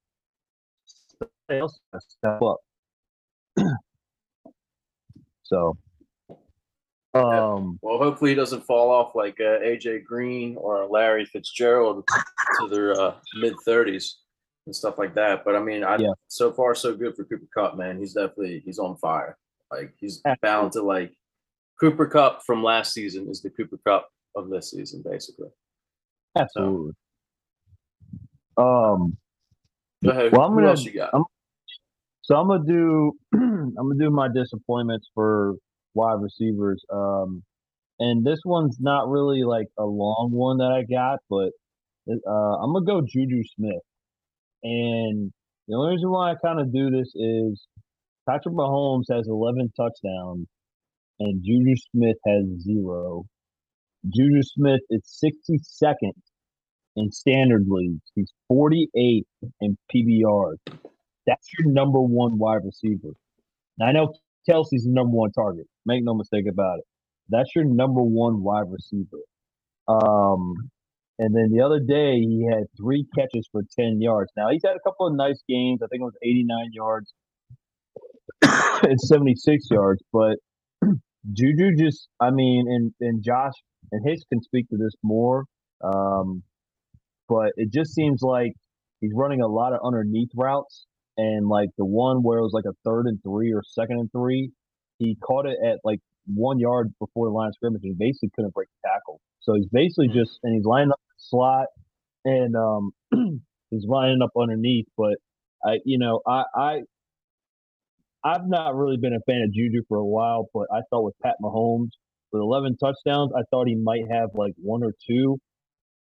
somebody else has to step up. so, um, Well, hopefully he doesn't fall off like uh, AJ Green or Larry Fitzgerald to their uh, mid 30s and stuff like that. But I mean, I Yeah. so far so good for Cooper Kupp, man. He's definitely he's on fire. Like he's bound to like Cooper Kupp from last season is the Cooper Kupp of this season, basically. absolutely. Um, Go ahead. Well, I'm gonna- else you got? I'm- So I'm gonna do I'm gonna do my disappointments for wide receivers. Um, and this one's not really like a long one that I got, but uh, I'm gonna go Juju Smith. And the only reason why I kind of do this is Patrick Mahomes has 11 touchdowns, and Juju Smith has zero. Juju Smith is 62nd in standard leagues. He's 48 in PPR. That's your number one wide receiver. Now, I know Kelce's the number one target. Make no mistake about it. That's your number one wide receiver. Um, and then the other day he had three catches for 10 yards. Now he's had a couple of nice games. I think it was 89 yards and 76 yards. But Juju just, I mean, and, and Josh and Hicks can speak to this more. Um, but it just seems like he's running a lot of underneath routes. And like the one where it was like a third and three or second and three, he caught it at like one yard before the line of scrimmage and basically couldn't break the tackle. So he's basically Hmm. just and he's lining up in the slot and um he's lining up underneath. But I you know, I I I've not really been a fan of Juju for a while, but I thought with Pat Mahomes with 11 touchdowns, I thought he might have like one or two.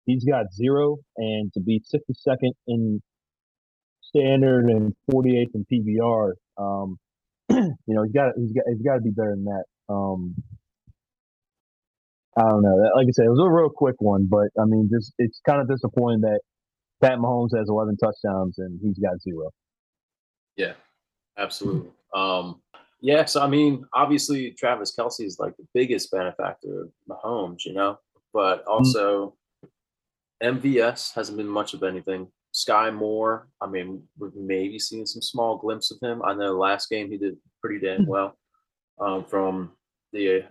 He's got zero, and to be 62nd in standard and 48th in PPR, um, you know, he's got he's got he's got to be better than that. Um, I don't know. Like I said, it was a real quick one, but I mean, just it's kind of disappointing that Pat Mahomes has 11 touchdowns and he's got zero. Yeah, absolutely. Um, yeah, so I mean, obviously Travis Kelce is like the biggest benefactor of Mahomes, you know, but also MVS hasn't been much of anything. Skyy Moore, I mean, we've maybe seen some small glimpse of him. I know last game he did pretty damn well um, from the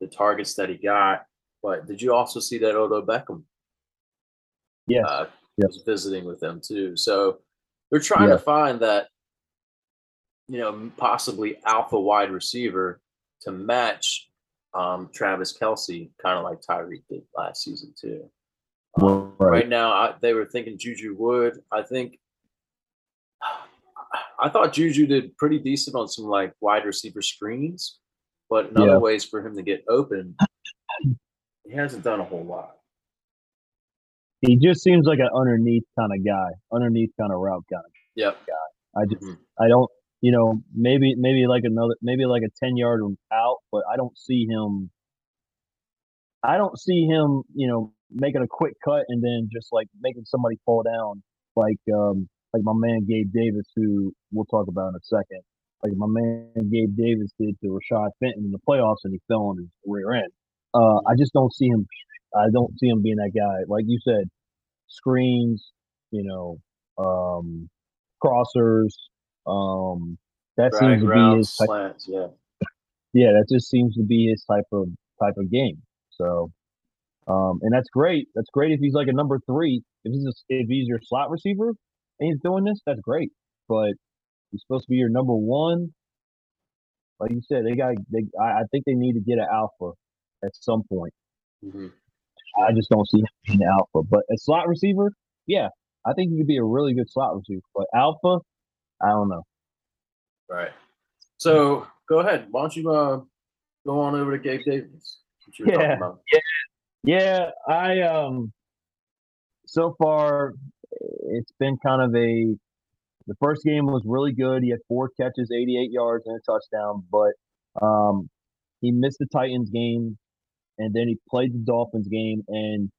the targets that he got. But did you also see that Odell Beckham Yeah, uh, Yes. was visiting with them too. So they're trying to find that, you know, possibly alpha wide receiver to match um, Travis Kelce, kind of like Tyreek did last season too. Um, Right. right now, I, they were thinking Juju would. I think. I thought Juju did pretty decent on some like wide receiver screens, but in Yeah. other ways for him to get open, he hasn't done a whole lot. he just seems like an underneath kind of guy, underneath kind of route kind of. Yep. I just Mhm. I don't you know maybe maybe like another maybe like a ten yard out, but I don't see him. I don't see him, you know, making a quick cut and then just like making somebody fall down, like um like my man Gabe Davis, who we'll talk about in a second. Like my man Gabe Davis did to Rashad Fenton in the playoffs, and he fell on his rear end. Uh, I just don't see him. I don't see him being that guy. Like you said, screens, you know, um, crossers. Um, that Drag seems to be his type. slants. Yeah. Yeah, that just seems to be his type of type of game. So, um, and that's great. That's great if he's like a number three. If he's a, if he's your slot receiver and he's doing this, that's great. But he's supposed to be your number one. Like you said, they got they. I, I think they need to get an alpha at some point. hmm I just don't see him being the alpha. But a slot receiver, yeah, I think he could be a really good slot receiver. But alpha, I don't know. Right. So go ahead. Why don't you uh, go on over to Gabe Davis? What you were Yeah. Yeah, I um so far it's been kind of a the first game was really good. He had four catches, 88 yards and a touchdown, but um he missed the Titans game and then he played the Dolphins game and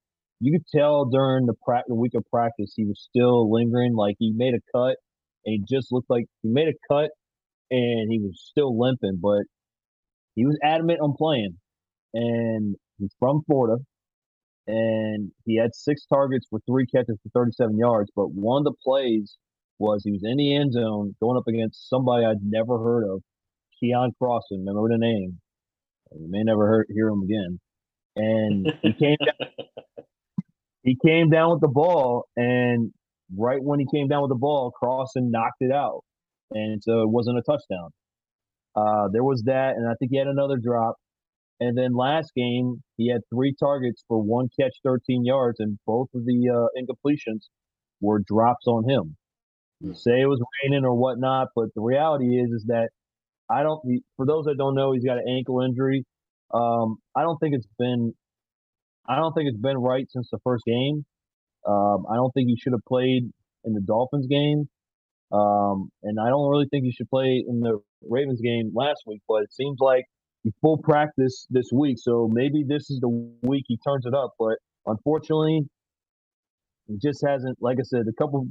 you could tell during the pra- the week of practice he was still lingering like he made a cut and he just looked like he made a cut and he was still limping, but he was adamant on playing. And he's from Florida and he had six targets for three catches for 37 yards. But one of the plays was he was in the end zone going up against somebody I'd never heard of, Keion Crossen. Remember the name? You may never hear, hear him again. And he came down, he came down with the ball, and right when he came down with the ball, Crossan knocked it out, and so it wasn't a touchdown. Uh, there was that, and I think he had another drop. And then last game, he had three targets for one catch, 13 yards, and both of the uh, incompletions were drops on him. You say it was raining or whatnot, but the reality is, is that I don't. For those that don't know, he's got an ankle injury. Um, I don't think it's been. I don't think it's been right since the first game. Um, I don't think he should have played in the Dolphins game, um, and I don't really think he should play in the Ravens game last week. But it seems like full practice this week, so maybe this is the week he turns it up. But unfortunately, he just hasn't. Like I said, a couple.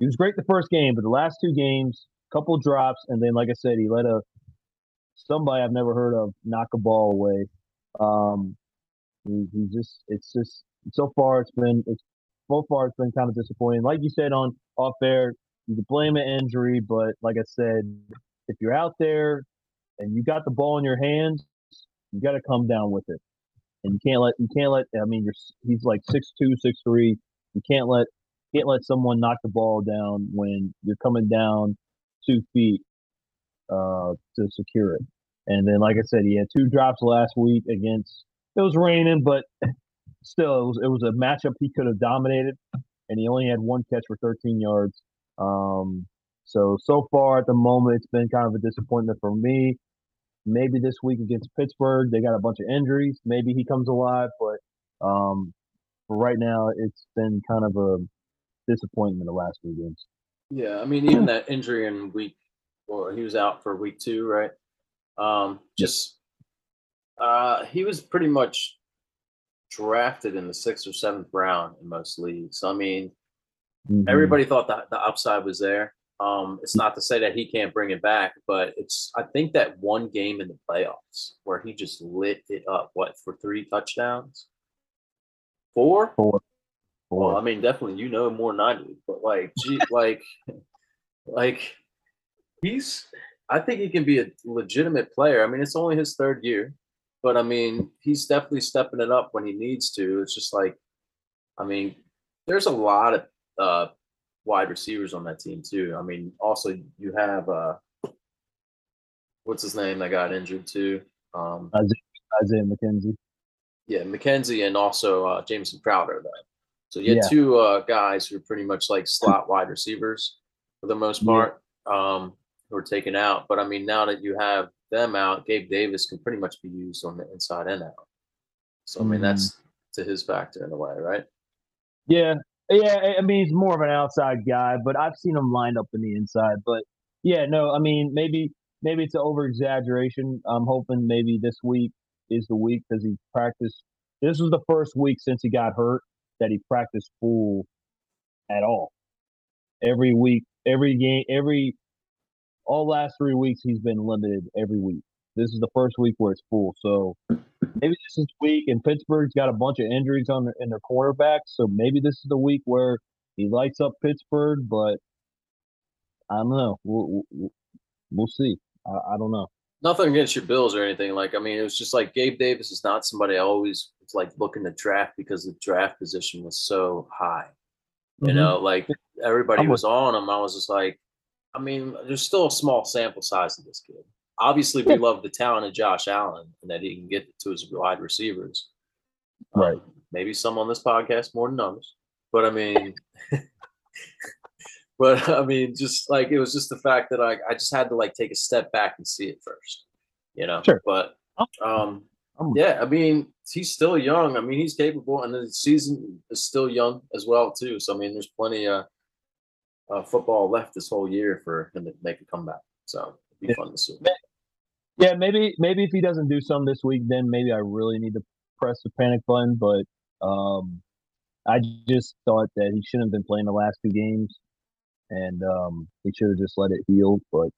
He was great the first game, but the last two games, couple drops, and then like I said, he let a somebody I've never heard of knock a ball away. Um, he, he just it's just so far it's been it's so far it's been kind of disappointing. Like you said on off air, you can blame an injury, but like I said, if you're out there and you got the ball in your hands, you got to come down with it, and you can't let you can't let. I mean, you're he's like six two, six three. You can't let can't let someone knock the ball down when you're coming down two feet uh, to secure it. And then, like I said, he had two drops last week against. It was raining, but still, it was it was a matchup he could have dominated, and he only had one catch for 13 yards. Um, so so far at the moment, it's been kind of a disappointment for me. Maybe this week against Pittsburgh, they got a bunch of injuries. Maybe he comes alive, but um, for right now, it's been kind of a disappointment the last few games. Yeah, I mean, even that injury in week, or he was out for week two, right? Um, just, uh, he was pretty much drafted in the sixth or seventh round in most leagues. I mean, Mhm. everybody thought that the upside was there. Um, it's not to say that he can't bring it back, but it's I think that one game in the playoffs where he just lit it up. What for three touchdowns? Four? Four. Well, I mean, definitely you know more than I do, but like, gee, like, like he's. I think he can be a legitimate player. I mean, it's only his third year, but I mean, he's definitely stepping it up when he needs to. It's just like, I mean, there's a lot of uh, wide receivers on that team too. I mean, also you have uh, what's his name that got injured too. Um, Isaiah Isaiah McKenzie. yeah, McKenzie and also uh, Jameson Crowder. Though. So you had Yeah. two uh, guys who are pretty much like slot wide receivers for the most Yeah. part, um, who are taken out. But I mean, now that you have them out, Gabe Davis can pretty much be used on the inside and out. So I mean, Mhm. that's to his factor in a way, right? Yeah, yeah. I mean, he's more of an outside guy, but I've seen him lined up in the inside. But yeah, no, I mean, maybe maybe it's an over exaggeration. I'm hoping maybe this week is the week because he practiced. This was the first week since he got hurt that he practiced full at all. Every week, every game, every all last three weeks he's been limited every week. This is the first week where it's full. So maybe this is week, and Pittsburgh's got a bunch of injuries on their, in their quarterbacks. So maybe this is the week where he lights up Pittsburgh. But I don't know. We'll, we'll, we'll see. I, I, don't know. Nothing against your Bills or anything. Like I mean, it was just like Gabe Davis is not somebody I always like looking to draft because the draft position was so high. You mm-hmm. know, like everybody was on him. I was just like, I mean, there's still a small sample size of this kid. Obviously, we love the talent of Josh Allen and that he can get to his wide receivers. Right. Um, maybe some on this podcast more than others. But I mean, but I mean, just like it was just the fact that I, I just had to like take a step back and see it first, you know. Sure. But um, yeah, I mean, he's still young. I mean, he's capable, and the season is still young as well too. So I mean, there's plenty of uh, football left this whole year for him to make a comeback. So it'd be yeah. fun to see. Yeah, maybe maybe if he doesn't do some this week, then maybe I really need to press the panic button. But um, I just thought that he shouldn't have been playing the last two games, and um, he should have just let it heal. But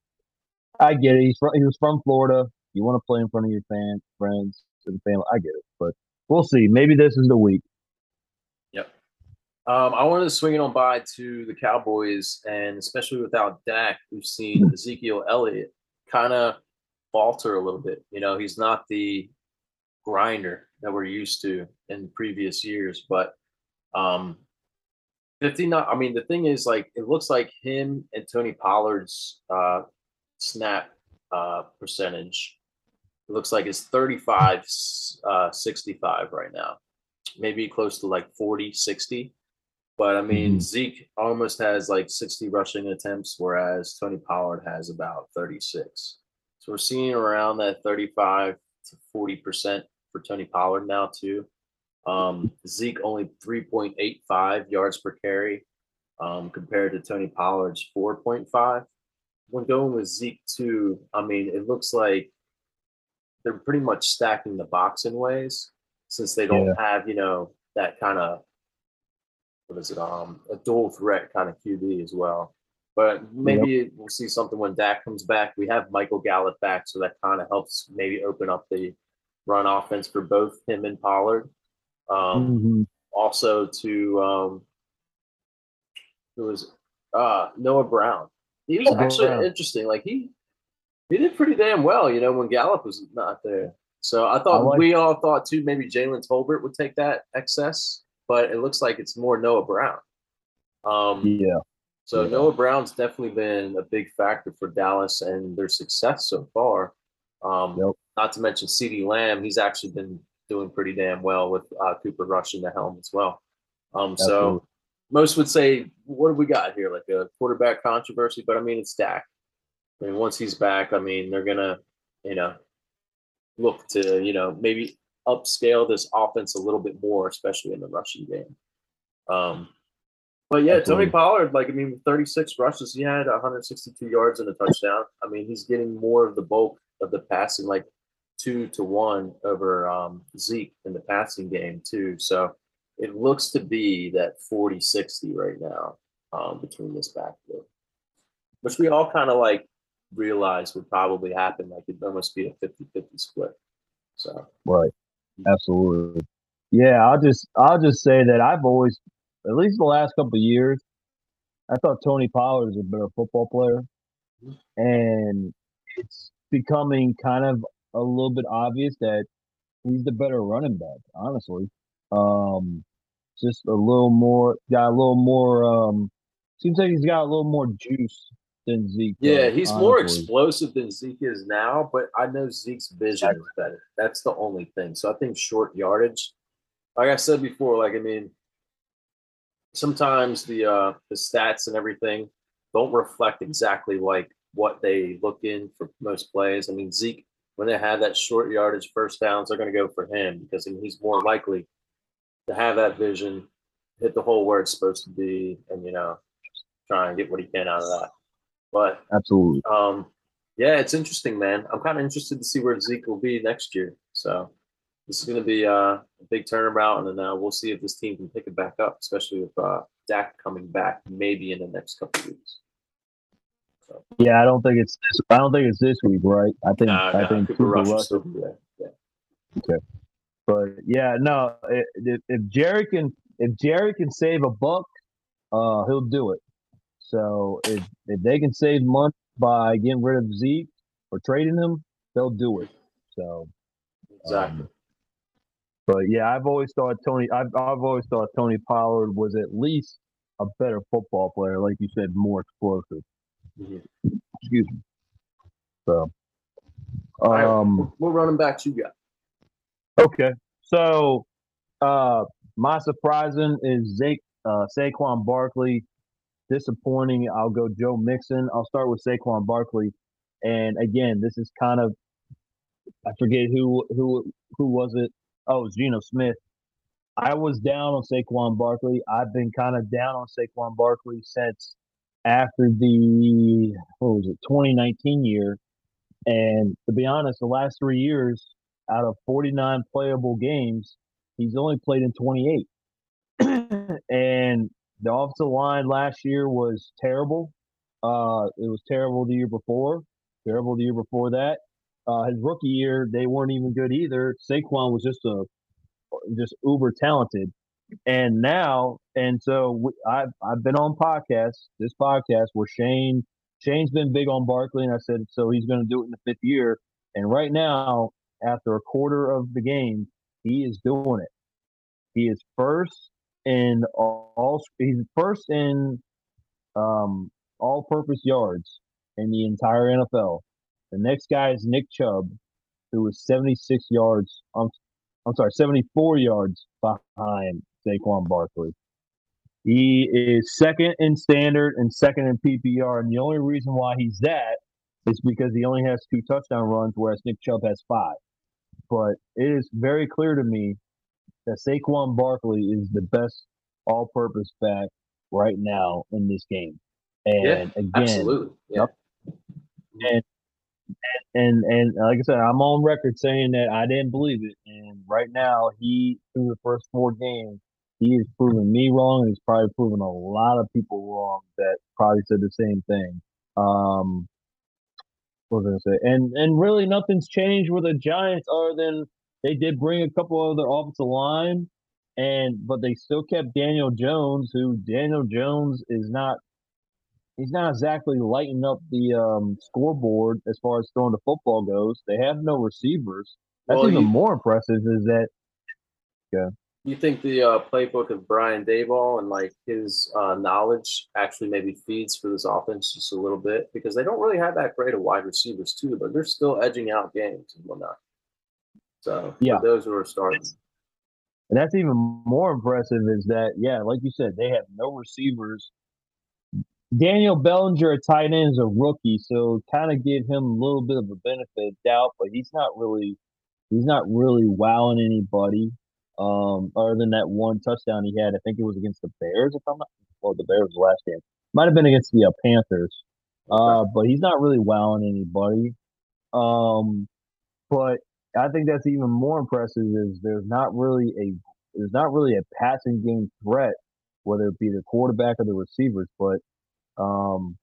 I get it. He's from, he was from Florida. You want to play in front of your fans, friends, and family. I get it, but we'll see. Maybe this is the week. Yep. Um, I wanted to swing it on by to the Cowboys, and especially without Dak, we've seen Ezekiel Elliott kind of falter a little bit. You know, he's not the grinder that we're used to in previous years, but um, 59. I mean, the thing is, like, it looks like him and Tony Pollard's uh, snap uh, percentage. It looks like it's 35, uh, 65 right now, maybe close to like 40, 60. But I mean, mm-hmm. Zeke almost has like 60 rushing attempts, whereas Tony Pollard has about 36. So we're seeing around that 35 to 40% for Tony Pollard now, too. Um, Zeke only 3.85 yards per carry um, compared to Tony Pollard's 4.5. When going with Zeke, too, I mean, it looks like they're pretty much stacking the box in ways since they don't yeah. have, you know, that kind of, what is it, um, a dual threat kind of QB as well. But maybe yep. we'll see something when Dak comes back. We have Michael Gallup back, so that kind of helps maybe open up the run offense for both him and Pollard. Um, mm-hmm. Also, to um, it was uh, Noah Brown. He was actually Brown. interesting. Like he he did pretty damn well, you know, when Gallup was not there. So I thought I like we all thought too maybe Jalen Tolbert would take that excess, but it looks like it's more Noah Brown. Um, yeah. So yeah. Noah Brown's definitely been a big factor for Dallas and their success so far. Um, yep. Not to mention CeeDee Lamb, he's actually been doing pretty damn well with uh, Cooper Rush in the helm as well. Um, so most would say, what do we got here? Like a quarterback controversy, but I mean, it's Dak. I mean, once he's back, I mean, they're gonna, you know, look to, you know, maybe upscale this offense a little bit more, especially in the rushing game. Um, but yeah, Absolutely. Tony Pollard, like I mean, 36 rushes, he had 162 yards and a touchdown. I mean, he's getting more of the bulk of the passing, like two to one over um, Zeke in the passing game too. So it looks to be that 40-60 right now um, between this backfield, which we all kind of like realize would probably happen. Like it'd almost be a 50-50 split. So right, absolutely. Yeah, I'll just I'll just say that I've always at least the last couple of years, I thought Tony Pollard was a better football player, and it's becoming kind of a little bit obvious that he's the better running back. Honestly, um, just a little more got a little more. Um, seems like he's got a little more juice than Zeke. Yeah, does, he's honestly. more explosive than Zeke is now, but I know Zeke's vision is better. That's the only thing. So I think short yardage, like I said before, like I mean, sometimes the uh, the stats and everything don't reflect exactly like what they look in for most plays. I mean, Zeke, when they have that short yardage first downs, they're going to go for him because I mean, he's more likely to have that vision hit the hole where it's supposed to be, and you know, try and get what he can out of that. But Absolutely. um, yeah, it's interesting, man. I'm kind of interested to see where Zeke will be next year. So this is going to be uh, a big turnaround, and then uh, we'll see if this team can pick it back up, especially with uh, Dak coming back maybe in the next couple of weeks. So, Yeah, I don't think it's. This, I don't think it's this week, right? I think. nah, I nah, think Cooper Rush Rush- still there. Yeah. But yeah, no. If, if Jerry can, if Jerry can save a buck, uh, he'll do it. So if if they can save money by getting rid of Zeke or trading him, they'll do it. So, Exactly. um, but yeah, I've always thought Tony. I've I've always thought Tony Pollard was at least a better football player, like you said, more explosive. Mhm. Excuse me. So, All right, we're running backs you got? Okay. So uh my surprising is Zake uh Saquon Barkley. Disappointing. I'll go Joe Mixon. I'll start with Saquon Barkley. And again, this is kind of I forget who who who was it? Oh, Geno Smith. I was down on Saquon Barkley. I've been kind of down on Saquon Barkley since after the what was it, 2019 year. And to be honest, the last three years, out of 49 playable games, he's only played in 28. and the offensive line last year was terrible. Uh, it was terrible the year before, terrible the year before that. Uh, his rookie year, they weren't even good either. Saquon was just a just uber talented. And now, and so we, I've I've been on podcasts, this podcast where Shane Shane's been big on Barkley, and I said so he's going to do it in the fifth year. And right now, after a quarter of the game, he is doing it. He is first in all. all he's first in um, all-purpose yards in the entire NFL. The next guy is Nick Chubb, who is 76 yards. I'm, I'm sorry, 74 yards behind Saquon Barkley. He is second in standard and second in PPR, and the only reason why he's that is because he only has two touchdown runs, whereas Nick Chubb has five. But it is very clear to me that Saquon Barkley is the best all-purpose back right now in this game. And Yeah, again, Absolutely. Yeah. and and and like I said, I'm on record saying that I didn't believe it. And right now, he through the first four games, he is proving me wrong, and he's probably proven a lot of people wrong that probably said the same thing. Um, what was I gonna say? And and really, nothing's changed with the Giants other than they did bring a couple of their offensive line, and but they still kept Daniel Jones, who Daniel Jones is not he's not exactly lighting up the um, scoreboard as far as throwing the football goes. They have no receivers. That's Well, even you- more impressive. Is that Yeah. You think the uh, playbook of Brian Daboll and like his uh, knowledge actually maybe feeds for this offense just a little bit because they don't really have that great of wide receivers too, but they're still edging out games and whatnot. So Yeah. those who are starting, and that's even more impressive. Is that yeah, like you said, they have no receivers. Daniel Bellinger, a tight end, is a rookie, so kind of give him a little bit of a benefit of doubt, but he's not really he's not really wowing anybody. Um, other than that one touchdown he had, I think it was against the Bears. If I'm not, well, the Bears the last game. Might have been against the uh, Panthers. Uh, but he's not really wowing anybody. Um, but I think that's even more impressive is there's not really a there's not really a passing game threat, whether it be the quarterback or the receivers. But um,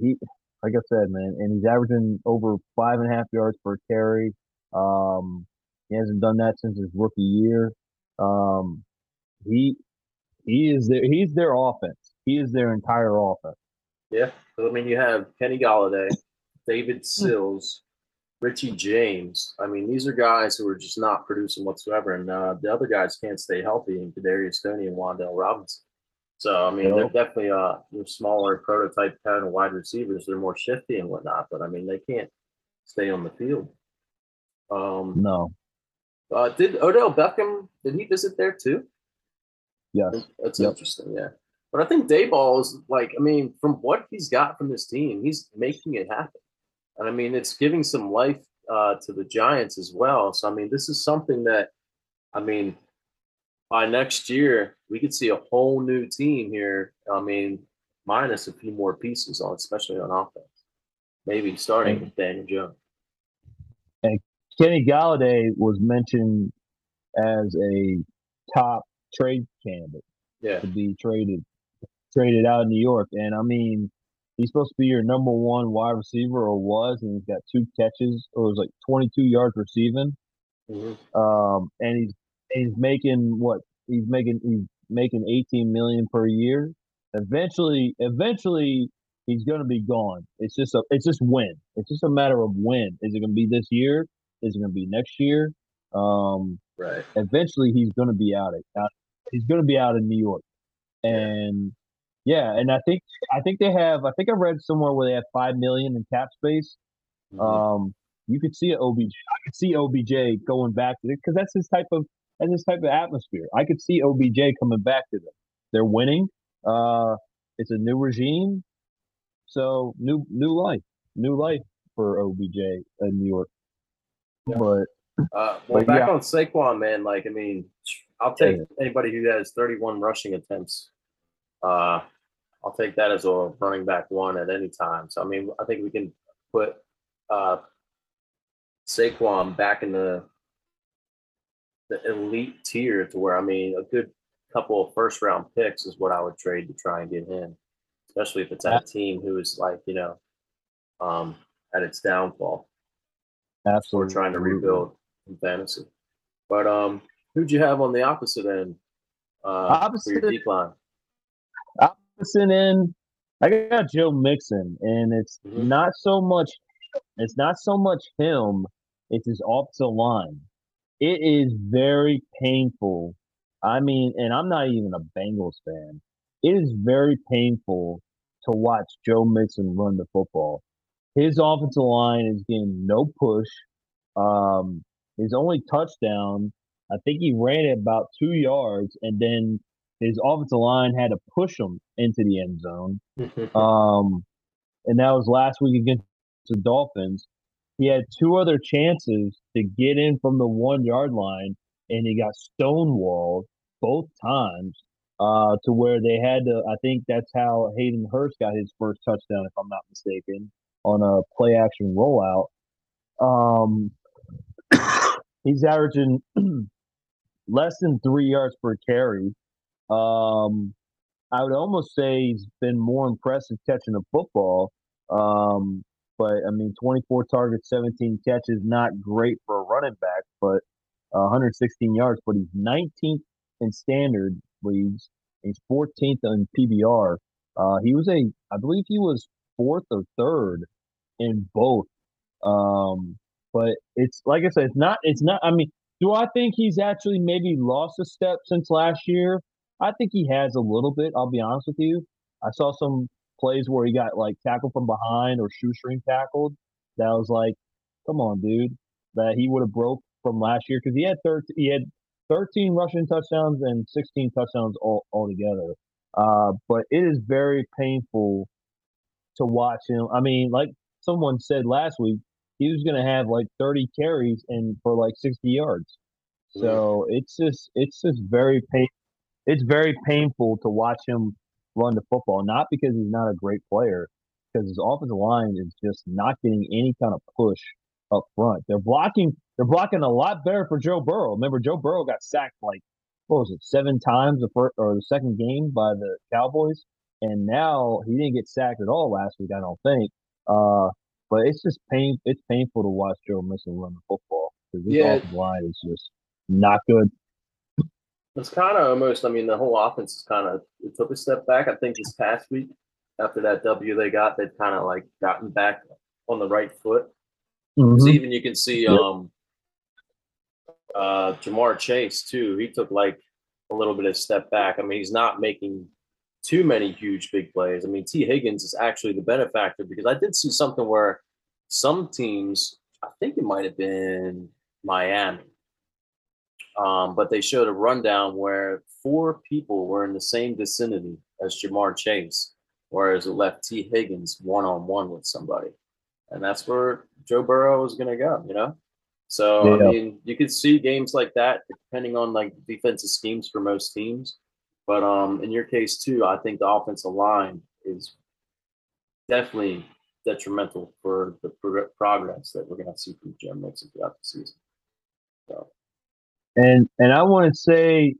he, like I said, man, and he's averaging over five and a half yards per carry. Um, he hasn't done that since his rookie year. Um, he he is their he's their offense. He is their entire offense. yeah. So, I mean, you have Kenny Golladay, David Sills, Richie James. I mean, these are guys who are just not producing whatsoever, and uh, the other guys can't stay healthy, and Kadarius Toney and Wan'Dale Robinson. So I mean, they're definitely uh your smaller prototype kind of wide receivers. They're more shifty and whatnot, but I mean, they can't stay on the field. Um, No, uh, did Odell Beckham? Did he visit there too? yes, That's Yep. interesting, yeah. But I think Daboll is like, I mean, from what he's got from this team, he's making it happen. And I mean, it's giving some life uh, to the Giants as well. So I mean, this is something that, I mean, by next year we could see a whole new team here. I mean, minus a few more pieces on, especially on offense. Maybe starting with Daniel Jones. And Kenny Golladay was mentioned as a top trade candidate Yeah. to be traded traded out in New York. And I mean, he's supposed to be your number one wide receiver or was, and he's got two catches or it was like 22 yards receiving. Mhm. Um, and he's he's making what he's making he's making 18 million per year. Eventually, eventually he's going to be gone. It's just a it's just when. It's just a matter of when. Is it going to be this year? Is it going to be next year? Um, Right. eventually he's going to be out of out, he's going to be out in New York. And yeah, and I think I think they have I think I read somewhere where they have 5 million in cap space. Mhm. Um, you could see a OBJ. I could see OBJ going back to it because that's his type of that's his type of atmosphere. I could see OBJ coming back to them. They're winning. Uh, it's a new regime, so new new life, new life for OBJ in New York. Yeah. But Uh, well, But back yeah. on Saquon, man. Like, I mean, I'll take anybody who has 31 rushing attempts. Uh, I'll take that as a running back one at any time. So, I mean, I think we can put uh, Saquon back in the the elite tier to where I mean, a good couple of first round picks is what I would trade to try and get him, especially if it's at a team who is like you know, um, at its downfall Absolutely, or absolutely trying to rebuild in fantasy. But um, who'd you have on the opposite end uh, for Opposite- your decline? opposite end, I got Joe Mixon, and it's Mhm. not so much. It's not so much him. It's his offensive line. It is very painful. I mean, and I'm not even a Bengals fan. It is very painful to watch Joe Mixon run the football. His offensive line is getting no push. Um, his only touchdown, I think he ran it about two yards, and then his offensive line had to push him into the end zone. Um, and that was last week against the Dolphins. He had two other chances to get in from the one yard line, and he got stonewalled both times. Uh, to where they had to. I think that's how Hayden Hurst got his first touchdown, if I'm not mistaken, on a play action rollout. Um, he's averaging less than three yards per carry. Um, I would almost say he's been more impressive catching the football. Um, but I mean, 24 targets, 17 catches, not great for a running back, but uh, 116 yards. But he's 19th in standard leagues. He's 14th in PPR. Uh, he was a, I believe he was fourth or third in both. Um, but it's like I said, it's not, it's not. I mean, do I think he's actually maybe lost a step since last year? I think he has a little bit. I'll be honest with you. I saw some plays where he got like tackled from behind or shoestring tackled. That was like, come on, dude. That he would have broke from last year because he had thirteen. He had 13 rushing touchdowns and 16 touchdowns all altogether. Uh, but it is very painful to watch him. I mean, like someone said last week, he was going to have like 30 carries and for like 60 yards. So it's just it's just very pain. It's very painful to watch him run the football. Not because he's not a great player, because his offensive line is just not getting any kind of push up front. They're blocking. They're blocking a lot better for Joe Burrow. Remember, Joe Burrow got sacked like what was it, seven times the first or the second game by the Cowboys, and now he didn't get sacked at all last week. I don't think. Uh, but it's just pain. It's painful to watch Joe Mixon run the football because this Yeah. offensive line is just not good. It's kind of almost. I mean, the whole offense is kind of it took a step back. I think this past week, after that W they got, they've kind of like gotten back on the right foot. 'Cause even you can see Yep. um uh Ja'Marr Chase too. He took like a little bit of step back. I mean, he's not making too many huge big plays. I mean, Tee Higgins is actually the benefactor because I did see something where some teams, I think it might have been Miami, um, but they showed a rundown where four people were in the same vicinity as Ja'Marr Chase, whereas it left Tee Higgins one on one with somebody. And that's where Joe Burrow is going to go, you know? So Yeah. I mean, you could see games like that depending on like defensive schemes for most teams. But um, in your case too, I think the offensive line is definitely detrimental for the pro- progress that we're going to see from Jim Mixon throughout the season. So And and I want to say,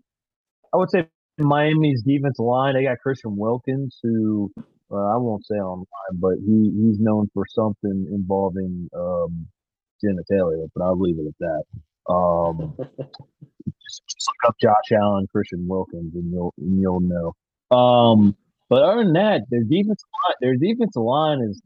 I would say Miami's defensive line. They got Christian Wilkins, who I won't say online, but he he's known for something involving um, genitalia. But I'll leave it at that. Um, just, look up Josh Allen, Christian Wilkins, and you'll and you'll know. Um, but other than that, their defensive line, their defensive line is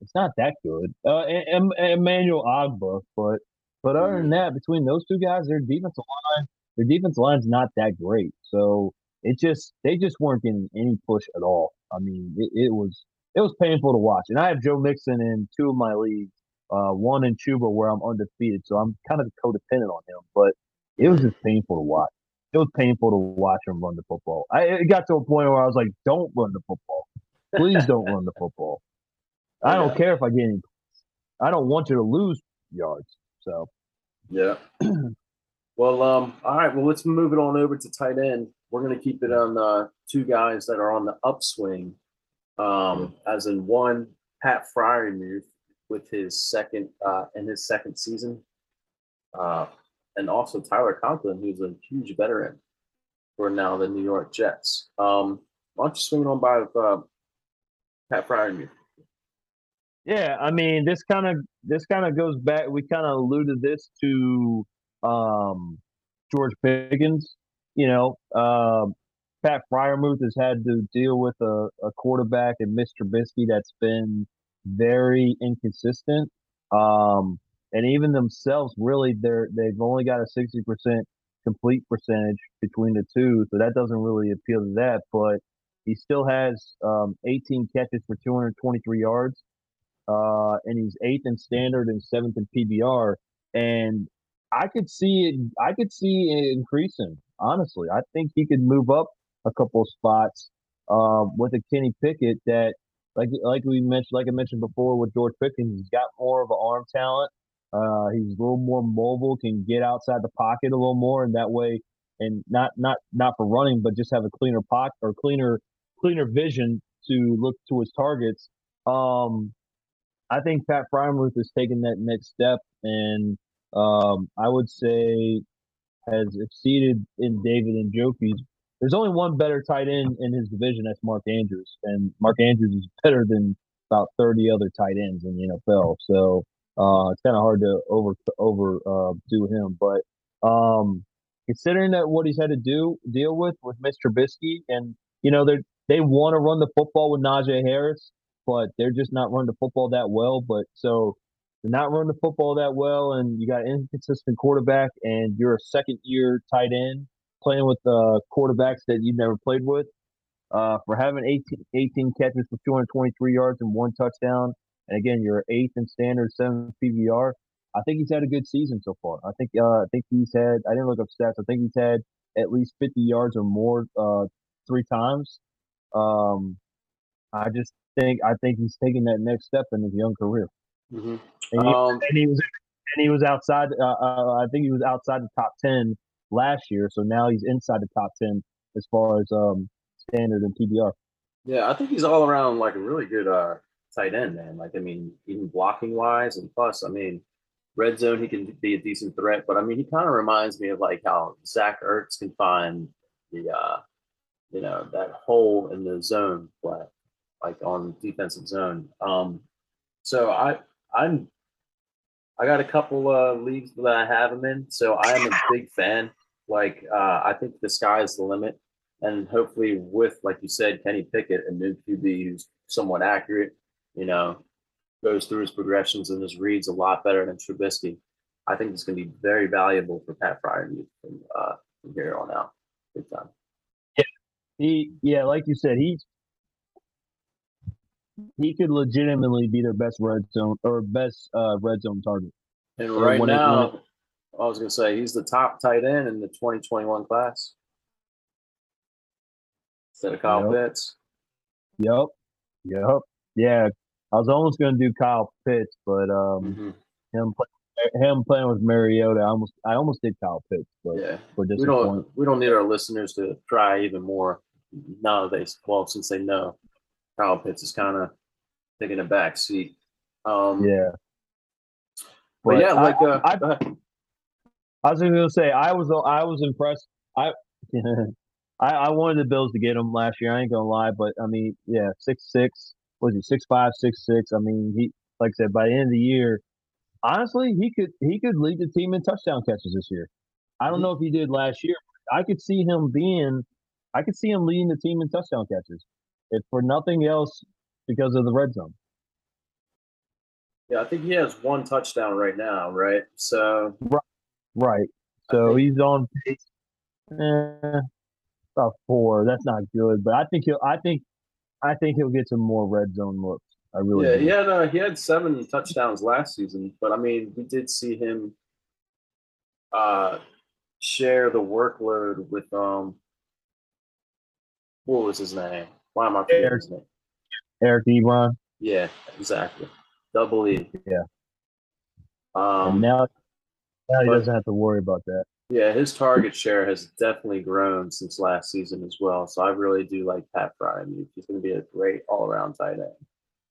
it's not that good. Uh, and, and Emmanuel Ogbah, but but other than that, between those two guys, their defensive line, their defensive line's not that great. So it just they just weren't getting any push at all. I mean, it, it was it was painful to watch. And I have Joe Mixon in two of my leagues, uh, one in Chuba where I'm undefeated, so I'm kind of codependent on him. But it was just painful to watch. It was painful to watch him run the football. I, it got to a point where I was like, "Don't run the football, please don't run the football." I don't care if I get any. I don't want you to lose yards. So Yeah. well, um, all right. Well, let's move it on over to tight end. We're going to keep it on uh, two guys that are on the upswing. Um, as in one, Pat Freiermuth with his second uh, in his second season, uh, and also Tyler Conklin, who's a huge veteran for now the New York Jets. Um, why don't you swing it on by with uh, Pat Freiermuth? Yeah, I mean, this kind of this kind of goes back. We kind of alluded this to um, George Pickens. You know, uh, Pat Freiermuth has had to deal with a, a quarterback and Mr. Trubisky that's been very inconsistent. Um, and even themselves, really, they're they've only got a sixty percent complete percentage between the two, so that doesn't really appeal to that. But he still has um, 18 catches for 223 yards, uh, and he's eighth in standard and seventh in PPR. And I could see it. I could see it increasing. Honestly, I think he could move up a couple of spots uh, with a Kenny Pickett that, like like we mentioned, like I mentioned before with George Pickens, he's got more of an arm talent. Uh, he's a little more mobile, can get outside the pocket a little more, and that way, and not not not for running, but just have a cleaner pocket or cleaner cleaner vision to look to his targets. Um, I think Pat Freiermuth is taking that next step, and um, I would say has exceeded in David Njoku's. There's only one better tight end in his division. That's Mark Andrews, and Mark Andrews is better than about 30 other tight ends in the NFL. So uh, it's kind of hard to over over uh, do him. But um, considering that what he's had to do deal with with Mr. Trubisky, and you know they they want to run the football with Najee Harris, but they're just not running the football that well. But so they're not running the football that well, and you got an inconsistent quarterback, and you're a second year tight end playing with uh, quarterbacks that you've never played with. Uh, for having 18, 18 catches for 223 yards and one touchdown, and again, you're eighth in standard, seventh PPR. I think he's had a good season so far. I think uh, I think he's had. I didn't look up stats. I think he's had at least 50 yards or more uh, three times. Um, I just think I think he's taking that next step in his young career. Mm-hmm. And he, Um, and he was and he was outside. Uh, uh, I think he was outside the top ten last year. So now he's inside the top ten as far as um, standard and PPR. Yeah, I think he's all around like a really good uh tight end, man. Like I mean, even blocking wise, and plus, I mean, red zone he can be a decent threat. But I mean, he kind of reminds me of like how Zach Ertz can find the uh, you know, that hole in the zone play, like on defensive zone. Um, so I I'm I got a couple uh leagues that I have him in, so I am a big fan. Like uh, I think the sky is the limit and hopefully with like you said kenny pickett a new qb who's somewhat accurate you know goes through his progressions and his reads a lot better than Trubisky. i think it's going to be very valuable for pat fryer from, uh, from here on out big time Yeah, He, yeah, like you said, he's he could legitimately be their best red zone or best uh, red zone target. and right when it- now i was going to say he's the top tight end in the 2021 class instead of kyle Yep. pitts Yep, yep, yeah. I was almost going to do Kyle Pitts, but um, Mhm. him play, him playing with Mariota, I almost I almost did Kyle Pitts, but Yeah, for we don't we don't need our listeners to try even more. Now that they well since they know Kyle Pitts is kind of taking a back seat. Um, Yeah. but, yeah, I- like uh, I- go ahead. I was gonna say I was I was impressed. I I, I wanted the Bills to get him last year. I ain't gonna lie, but I mean, yeah, six six was he six five six six. I mean, he like I said by the end of the year, honestly, he could he could lead the team in touchdown catches this year. I don't Mhm. know if he did last year. But I could see him being, I could see him leading the team in touchdown catches, if for nothing else because of the red zone. yeah, I think he has one touchdown right now, right? So Right. I So think- he's on pace. Eh, about four. That's not good, but I think he'll. I think. I think he'll get some more red zone looks. I really. yeah, do. he had uh, he had seven touchdowns last season, but I mean, we did see him uh, share the workload with um, what was his name? Why am I forgetting Eric. Eric Ebron. Yeah, exactly. Double E. Yeah. and Um, now, now he but- doesn't have to worry about that. yeah, his target share has definitely grown since last season as well. So I really do like Pat Fry. I mean, he's going to be a great all-around tight end,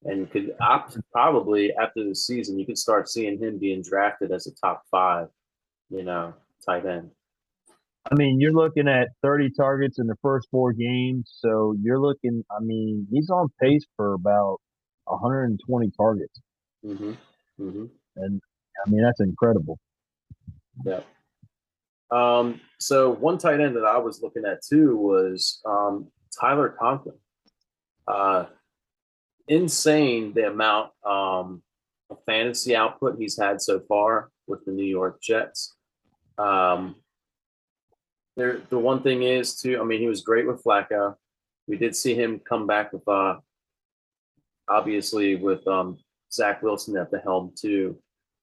and could opt probably after the season, you could start seeing him being drafted as a top five, you know, tight end. I mean, you're looking at 30 targets in the first four games, so you're looking. I mean, he's on pace for about 120 targets, Mm-hmm. Mm-hmm. and I mean that's incredible. Yeah. Um, so one tight end that I was looking at too was um, Tyler Conklin. Uh, insane the amount um, of fantasy output he's had so far with the New York Jets. Um, there, the one thing is too. I mean, he was great with Flacco. We did see him come back with, uh, obviously, with um, Zach Wilson at the helm too.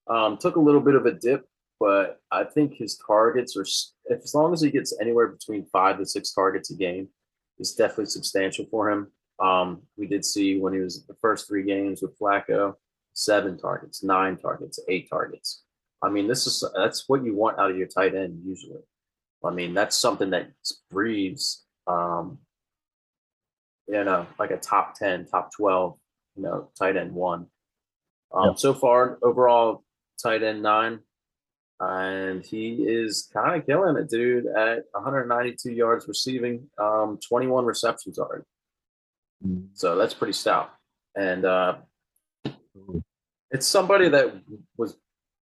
Um, took a little bit of a dip but I think his targets are as long as he gets anywhere between five to six targets a game, is definitely substantial for him. Um, we did see when he was the first three games with Flacco, seven targets, nine targets, eight targets. I mean, this is that's what you want out of your tight end usually. I mean, that's something that breathes, um, you know, like a top ten, top twelve, you know, tight end one. Um. So far, overall, tight end nine, and he is kind of killing it, dude. At 192 yards receiving, um, 21 receptions already. So that's pretty stout. And uh, it's somebody that was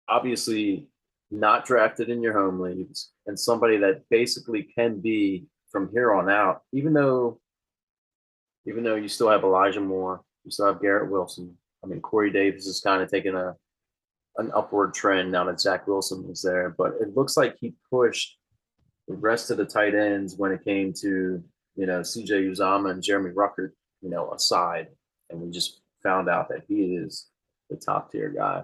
obviously not drafted in your home leagues, and somebody that basically can be from here on out. Even though, even though you still have Elijah Moore, you still have Garrett Wilson. I mean, Corey Davis is kind of taking a an upward trend now that Zach Wilson was there, but it looks like he pushed the rest of the tight ends when it came to you know CJ Uzomah and Jeremy Ruckert, you know, aside, and we just found out that he is the top tier guy.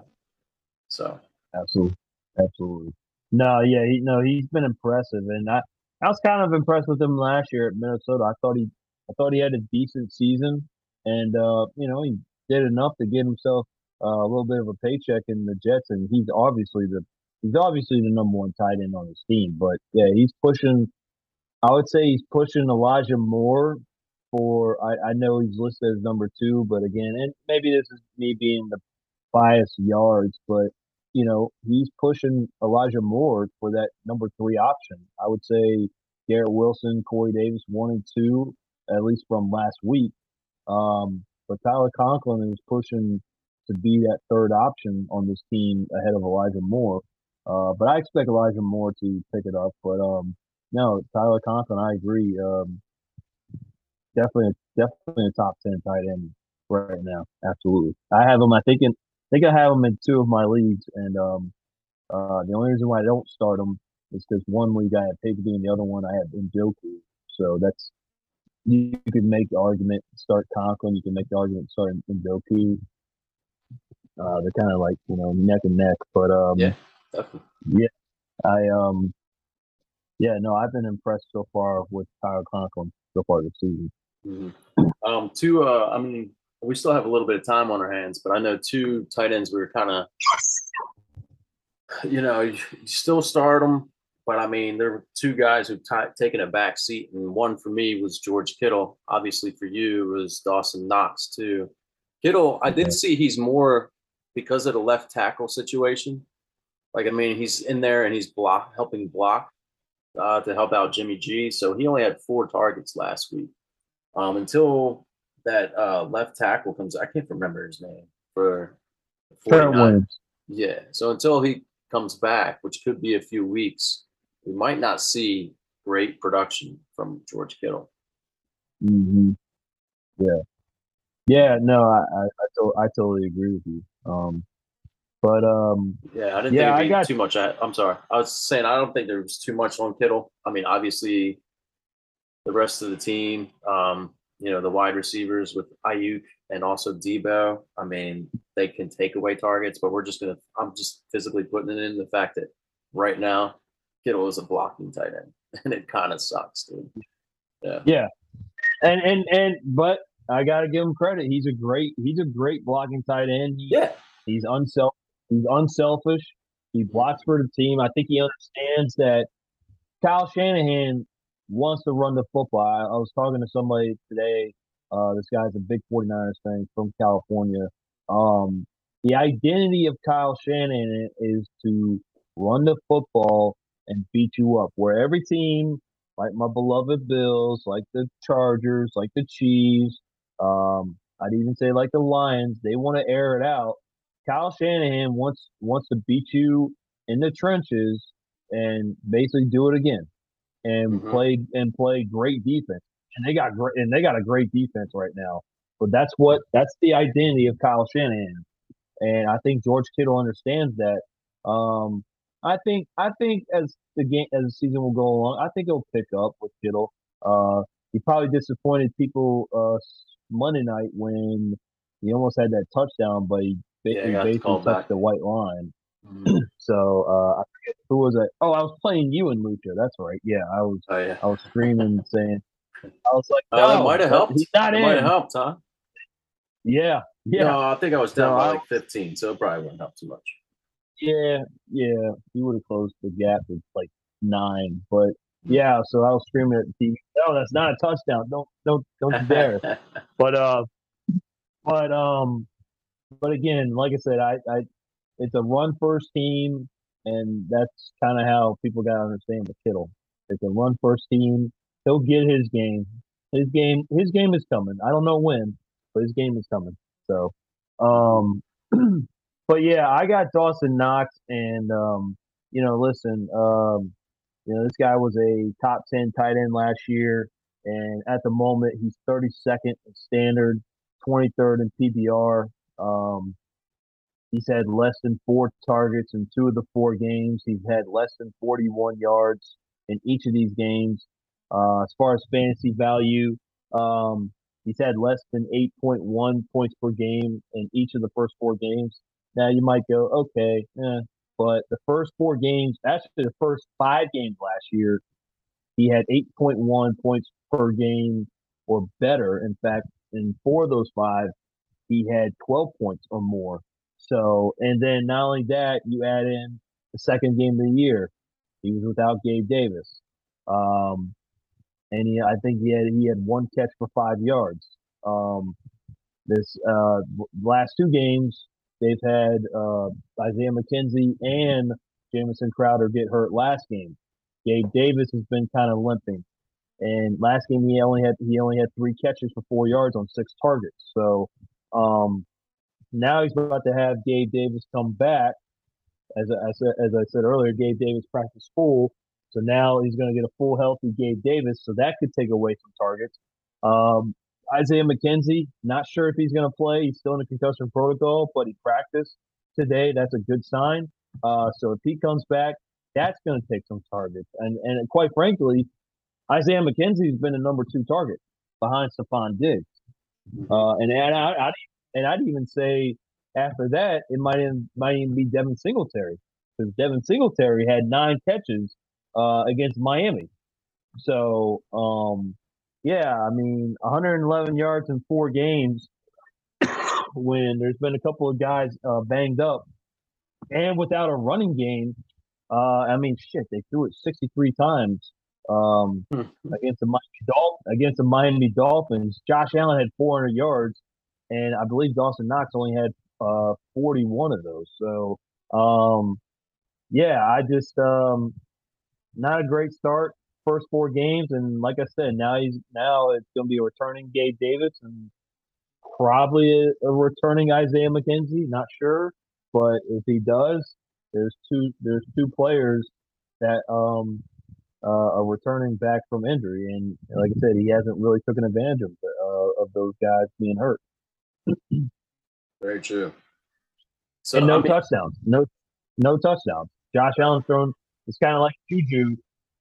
So Absolutely, absolutely. No, yeah, he no, he's been impressive, and I I was kind of impressed with him last year at Minnesota. I thought he I thought he had a decent season, and uh, you know he did enough to get himself uh, a little bit of a paycheck in the Jets, and he's obviously the he's obviously the number one tight end on his team. But yeah, he's pushing. I would say he's pushing Elijah Moore for. I, I know he's listed as number two, but again, and maybe this is me being the biased yards, but you know, he's pushing Elijah Moore for that number three option. I would say Garrett Wilson, Corey Davis, one and two, at least from last week. Um, but Tyler Conklin is pushing to be that third option on this team ahead of Elijah Moore. Uh, but I expect Elijah Moore to pick it up. But um, no, Tyler Conklin, I agree. Um, definitely, definitely a top ten tight end right now. Absolutely, I have him. I think in think I have him in two of my leagues, and um, uh, the only reason why I don't start him is because one league I have Higbee, and the other one I have Njoku. So that's you, you could make the argument start Conklin. You can make the argument start Njoku. Uh, they're kind of like you know neck and neck, but um, Yeah. definitely. I um, yeah, no, I've been impressed so far with Tyler Conklin so far this season. Mhm. Um, two, uh, I mean, we still have a little bit of time on our hands, but I know two tight ends we were kind of you know, you, you still start them, but I mean, there were two guys who've t- taken a back seat, and one for me was George Kittle. Obviously, for you was Dawson Knox too. Kittle, I did see he's more because of the left tackle situation. Like, I mean, he's in there and he's block helping block uh, to help out Jimmy G. So he only had four targets last week. Um, until that uh, left tackle comes, I can't remember his name for. Trent 49ers. Williams. Yeah. So until he comes back, which could be a few weeks, we might not see great production from George Kittle. hmm Yeah. Yeah, no, I I, I, to- I totally agree with you. Um, but um, Yeah, I didn't Yeah, think be got- too much. I, I'm sorry. I was saying I don't think there was too much on Kittle. I mean, obviously, the rest of the team, um, you know, the wide receivers with Aiyuk and also Deebo. I mean, they can take away targets, but we're just gonna. I'm just physically putting it in the fact that right now Kittle is a blocking tight end, and it kind of sucks, dude. Yeah. Yeah. And and and but I gotta give him credit. He's a great he's a great blocking tight end. He, Yeah. He's unself he's unselfish. He blocks for the team. I think he understands that Kyle Shanahan wants to run the football. I, I was talking to somebody today. Uh, this guy's a big 49ers fan from California. Um, the identity of Kyle Shanahan is to run the football and beat you up. Where every team, like my beloved Bills, like the Chargers, like the Chiefs, um, I'd even say like the Lions, they want to air it out. Kyle Shanahan wants wants to beat you in the trenches and basically do it again and Mhm. play and play great defense. And they got great and they got a great defense right now. But that's what that's the identity of Kyle Shanahan. And I think George Kittle understands that. Um, I think I think as the game as the season will go along, I think he'll pick up with Kittle. Uh, he probably disappointed people uh, Monday night when he almost had that touchdown, but he Yeah, he basically, got basically called touched back. the white line. So uh, I forget who was it? Oh, I was playing you and Lucha. That's right. Yeah, I was Oh yeah. I was screaming saying I was like, Oh, that might have helped. He's not It might have helped, huh? Yeah, yeah. No, I think I was down No, by like 15, so it probably wouldn't help too much. Yeah, yeah, he would have closed the gap with like nine, but yeah. So I was screaming at the TV. No, that's not a touchdown. Don't, don't, don't you dare. But uh, but um, but again, like I said, I, I, it's a run first team, and that's kind of how people got to understand the Kittle. It's a run first team. He'll get his game. His game, his game is coming. I don't know when, but his game is coming. So, um, but yeah, I got Dawson Knox, and um, you know, listen, um, you know, this guy was a top ten tight end last year, and at the moment he's 32nd in standard, 23rd in PPR. Um, he's had less than four targets in two of the four games. He's had less than 41 yards in each of these games. Uh, as far as fantasy value, um, he's had less than 8.1 points per game in each of the first four games. Now you might go, okay, eh, but the first four games, actually the first five games last year, he had 8.1 points per game or better. In fact, in four of those five, he had 12 points or more. So, and then not only that, you add in the second game of the year, he was without Gabe Davis. Um, and he, I think he had he had one catch for five yards. Um, this uh, last two games, they've had uh, Isaiah McKenzie and Jamison Crowder get hurt last game. Gabe Davis has been kind of limping, and last game he only had he only had three catches for four yards on six targets. So um, now he's about to have Gabe Davis come back. As I, as, I- said earlier, Gabe Davis practiced full, so now he's going to get a full healthy Gabe Davis. So that could take away some targets. Um, Isaiah McKenzie, not sure if he's going to play. He's still in the concussion protocol, but he practiced today. That's a good sign. Uh, so if he comes back, that's going to take some targets. And and quite frankly, Isaiah McKenzie's been a number two target behind Stefon Diggs. Uh, and and I, I and I'd even say after that it might even, might even be Devin Singletary because Devin Singletary had nine catches uh, against Miami. So um, yeah, I mean 111 yards in four games when there's been a couple of guys uh, banged up. and without a running game, uh, I mean, shit, they threw it 63 times um, Hmm. against the Miami against the Miami Dolphins. Josh Allen had 400 yards, and I believe Dawson Knox only had uh, 41 of those. So, um, yeah, I just um, not a great start first four games, and like I said, now he's now it's going to be a returning Gabe Davis and probably a, a returning Isaiah McKenzie. Not sure, but if he does, there's two there's two players that um uh, are returning back from injury, and like I said, he hasn't really taken advantage of uh, of those guys being hurt. Very true. So and no I mean, touchdowns, no no touchdowns. Josh Allen's thrown. It's kind of like Juju.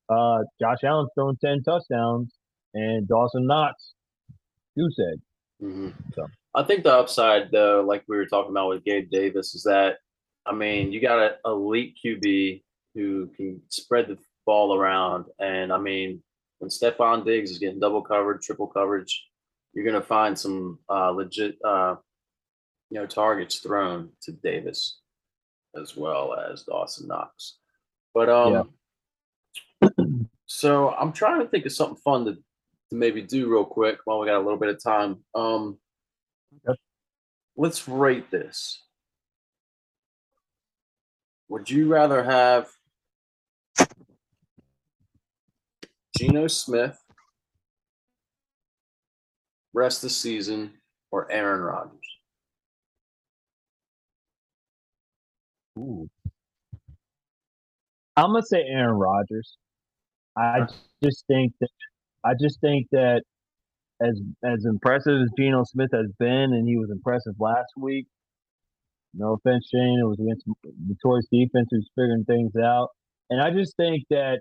Uh, Josh Allen's thrown ten touchdowns, and Dawson Knox, you said. mhm. So. I think the upside, though, like we were talking about with Gabe Davis, is that I mean, you got an elite QB who can spread the ball around, and I mean, when Stefon Diggs is getting double covered, triple coverage, you're gonna find some uh, legit, uh, you know, targets thrown to Davis as well as Dawson Knox. But um, so I'm trying to think of something fun to, to maybe do real quick while we got a little bit of time. Um, Okay. let's rate this. Would you rather have Geno Smith rest the season or Aaron Rodgers? Ooh. I'm gonna say Aaron Rodgers. I just think that I just think that as as impressive as Geno Smith has been, and he was impressive last week. No offense, Shane. It was against Detroit's defense who's figuring things out, and I just think that,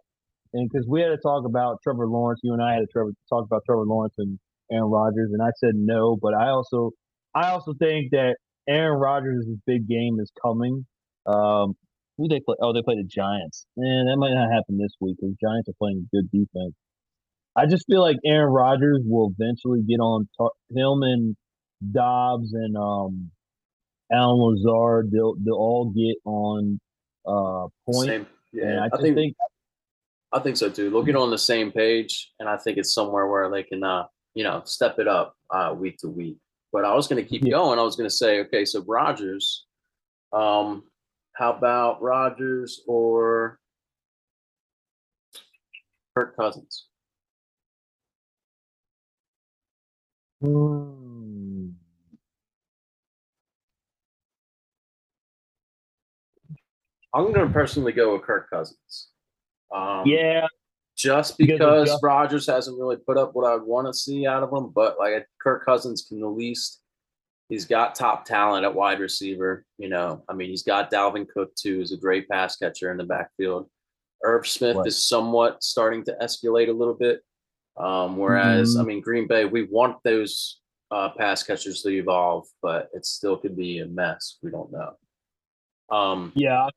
and because we had to talk about Trevor Lawrence, you and I had to Trevor, talk about Trevor Lawrence and Aaron Rodgers, and I said no, but I also I also think that Aaron Rodgers' big game is coming. Um, who they play? Oh, they play the Giants. And that might not happen this week because Giants are playing good defense. I just feel like Aaron Rodgers will eventually get on tar- him and Doubs and um Allen Lazard. They'll they'll all get on uh point. Same. and Yeah, I I think, think I think so too. They'll get on the same page, and I think it's somewhere where they can, uh, you know, step it up uh, week to week. But I was going to keep Yeah. going. I was going to say, okay, so Rodgers, um, how about Rodgers or Kirk Cousins? hmm, I'm going to personally go with Kirk Cousins. Um, yeah, just Because just- Rodgers hasn't really put up what I want to see out of him, but like Kirk Cousins can at least he's got top talent at wide receiver. You know, I mean, he's got Dalvin Cook too, who's a great pass catcher in the backfield. Irv Smith Right. is somewhat starting to escalate a little bit. Um, whereas, Mhm. I mean, Green Bay, we want those uh, pass catchers to evolve, but it still could be a mess. We don't know. Um, yeah,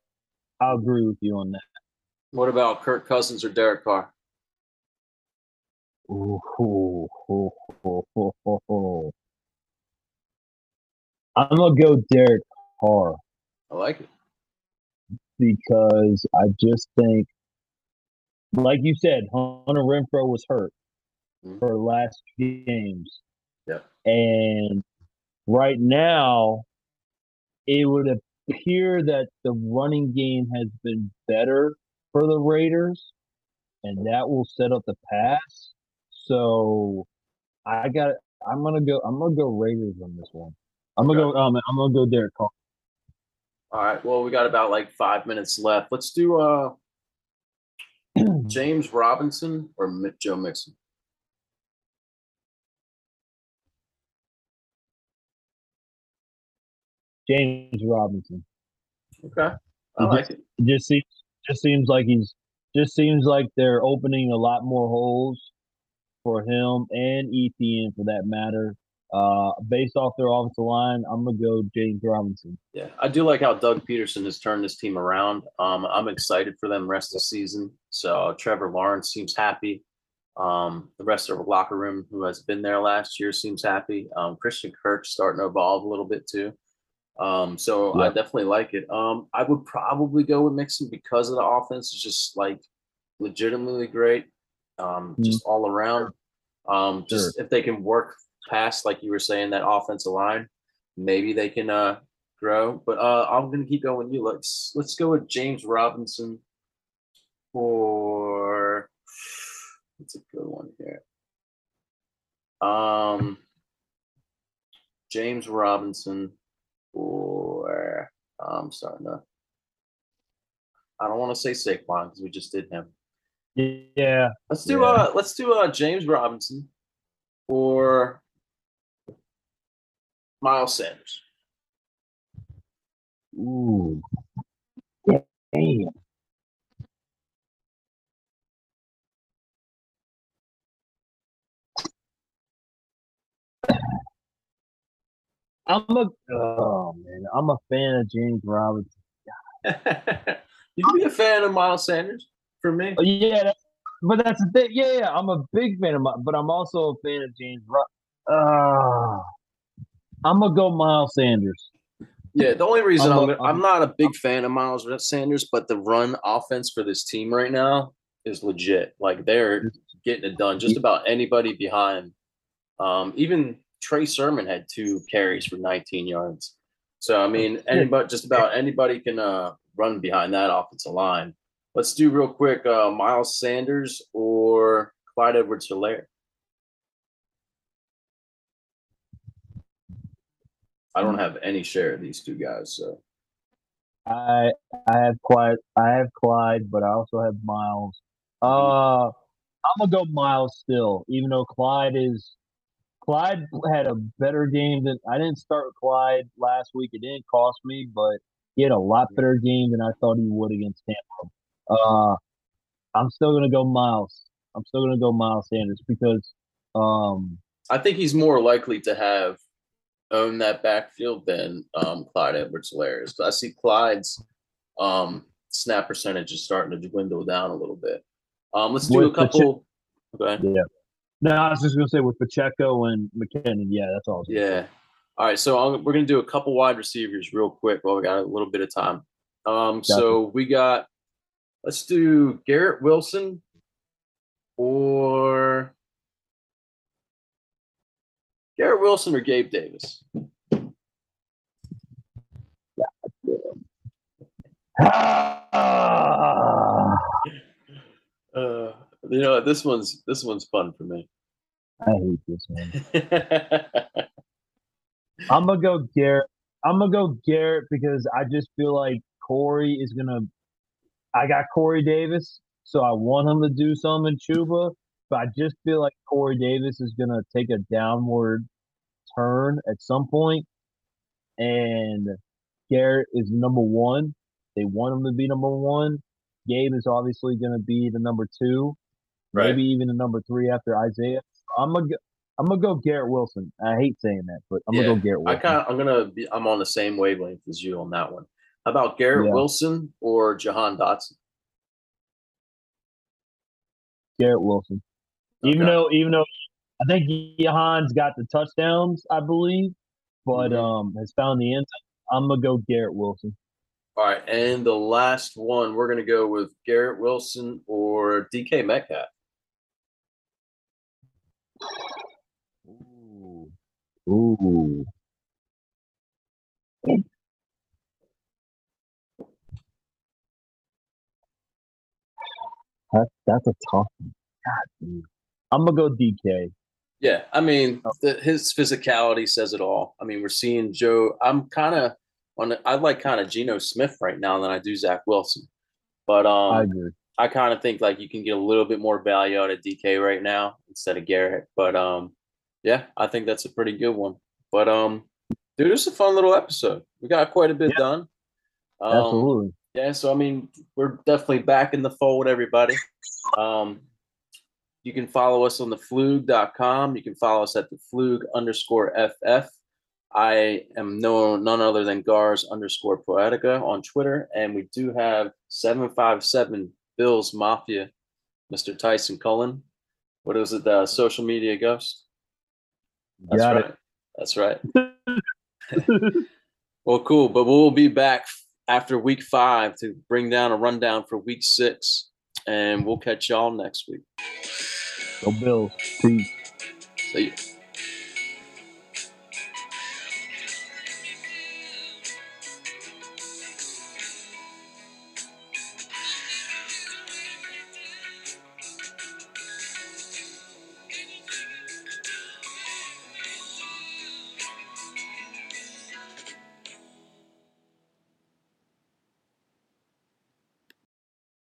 I'll agree with you on that. what about Kirk Cousins or Derek Carr? Ooh, ooh, ooh. I'm gonna go Derek Carr. I like it. because I just think, like you said, Hunter Renfrow was hurt Mhm. for the last few games. Yeah. And right now, it would appear that the running game has been better for the Raiders, and that will set up the pass. So I got. I'm gonna go. I'm gonna go Raiders on this one. I'm gonna go. Um, I'm gonna go Derek Carr. All right. Well, we got about like five minutes left. Let's do uh James Robinson or Joe Mixon. James Robinson. Okay. I like it. It just seems just seems like he's just seems like they're opening a lot more holes for him and Ethan for that matter. Uh, based off their offensive line, I'm gonna go James Robinson. Yeah. I do like how Doug Pederson has turned this team around. Um, I'm excited for them rest of the season. So Trevor Lawrence seems happy. Um, the rest of the locker room who has been there last year seems happy. Um, Christian Kirk starting to evolve a little bit too. Um, so I definitely like it. Um, I would probably go with Mixon because of the offense is just like legitimately great. Um, just all around. Um, just if they can work past, like you were saying, that offensive line, maybe they can uh grow. But uh I'm gonna keep going with you. Let's let's go with James Robinson for what's a good one here. Um James Robinson for I'm starting to I don't want to say Saquon because we just did him. Yeah, Let's do Yeah. uh let's do uh James Robinson or Miles Sanders. Ooh. Damn. I'm a oh man, I'm a fan of James Robinson. you can be a fan of Miles Sanders for me. Oh, yeah, that, but that's the thing. Yeah, yeah, I'm a big fan of my, but I'm also a fan of James Rob. Uh, I'm gonna go Miles Sanders. Yeah, the only reason I'm I'm, gonna- I'm not a big fan of Miles Sanders, but the run offense for this team right now is legit. Like they're getting it done. Just about anybody behind. Um, even Trey Sermon had two carries for 19 yards. So I mean, anybody, just about anybody can uh, run behind that offensive line. Let's do real quick. Uh, Miles Sanders or Clyde Edwards-Helaire. I don't have any share of these two guys, so I I have Clyde. I have Clyde, but I also have Miles. Uh, I'm gonna go Miles still, even though Clyde is. Clyde had a better game than I didn't start with Clyde last week. It didn't cost me, but he had a lot better game than I thought he would against Tampa. Uh, I'm still gonna go Miles. I'm still gonna go Miles Sanders because um I think he's more likely to have own that backfield than um, Clyde Edwards-Helaire is. I see Clyde's um, snap percentage is starting to dwindle down a little bit. Um, let's do With a couple. Okay. yeah. No, I was just gonna say with Pacheco and McKinnon. Yeah, that's all. Gonna say. Yeah. All right. So I'm, we're going to do a couple wide receivers real quick while we got a little bit of time. Um, so we got, let's do Garrett Wilson or Garrett Wilson or Gabe Davis. Ah, Uh, you know, this one's this one's fun for me. I hate this one. I'm gonna go Garrett. I'm gonna go Garrett because I just feel like Corey is gonna. I got Corey Davis, so I want him to do some in Chuba, but I just feel like Corey Davis is gonna take a downward turn at some point. and Garrett is number one. They want him to be number one. Gabe is obviously gonna be the number two, Right. maybe even the number three after Isaiah. I'm gonna. go- I'm gonna go Garrett Wilson. I hate saying that, but I'm Yeah, gonna go Garrett I kind of I'm gonna be I'm on the same wavelength as you on that one. How about Garrett Yeah. Wilson or Jahan Dotson? Garrett Wilson. Even though, even though I think Jahan's got the touchdowns, I believe, but Mhm. um has found the end. I'm gonna go Garrett Wilson. All right, and the last one we're gonna go with Garrett Wilson or DK Metcalf. Ooh. Ooh. That's that's a tough one. God, dude. I'm gonna go DK. Yeah, I mean the, his physicality says it all. I mean we're seeing Joe. I'm kind of on. the- I like kind of Geno Smith right now than I do Zach Wilson, but um I agree. I kind of think like you can get a little bit more value out of DK right now instead of Garrett. But um, yeah, I think that's a pretty good one. But um, dude, it's a fun little episode. We got quite a bit Yeah. done. Um, Absolutely. Yeah, so I mean, we're definitely back in the fold, everybody. Um, you can follow us on the flug.com. You can follow us at the flug underscore FF. I am no none other than Gars underscore Poetica on Twitter, and we do have seven five seven Bills Mafia, Mr. Tyson Cullen. What is it? The social media ghost. That's Got right. That's right. Well, cool. But we'll be back after week five to bring down a rundown for week six, and we'll catch y'all next week. Go Bills. Peace. See you.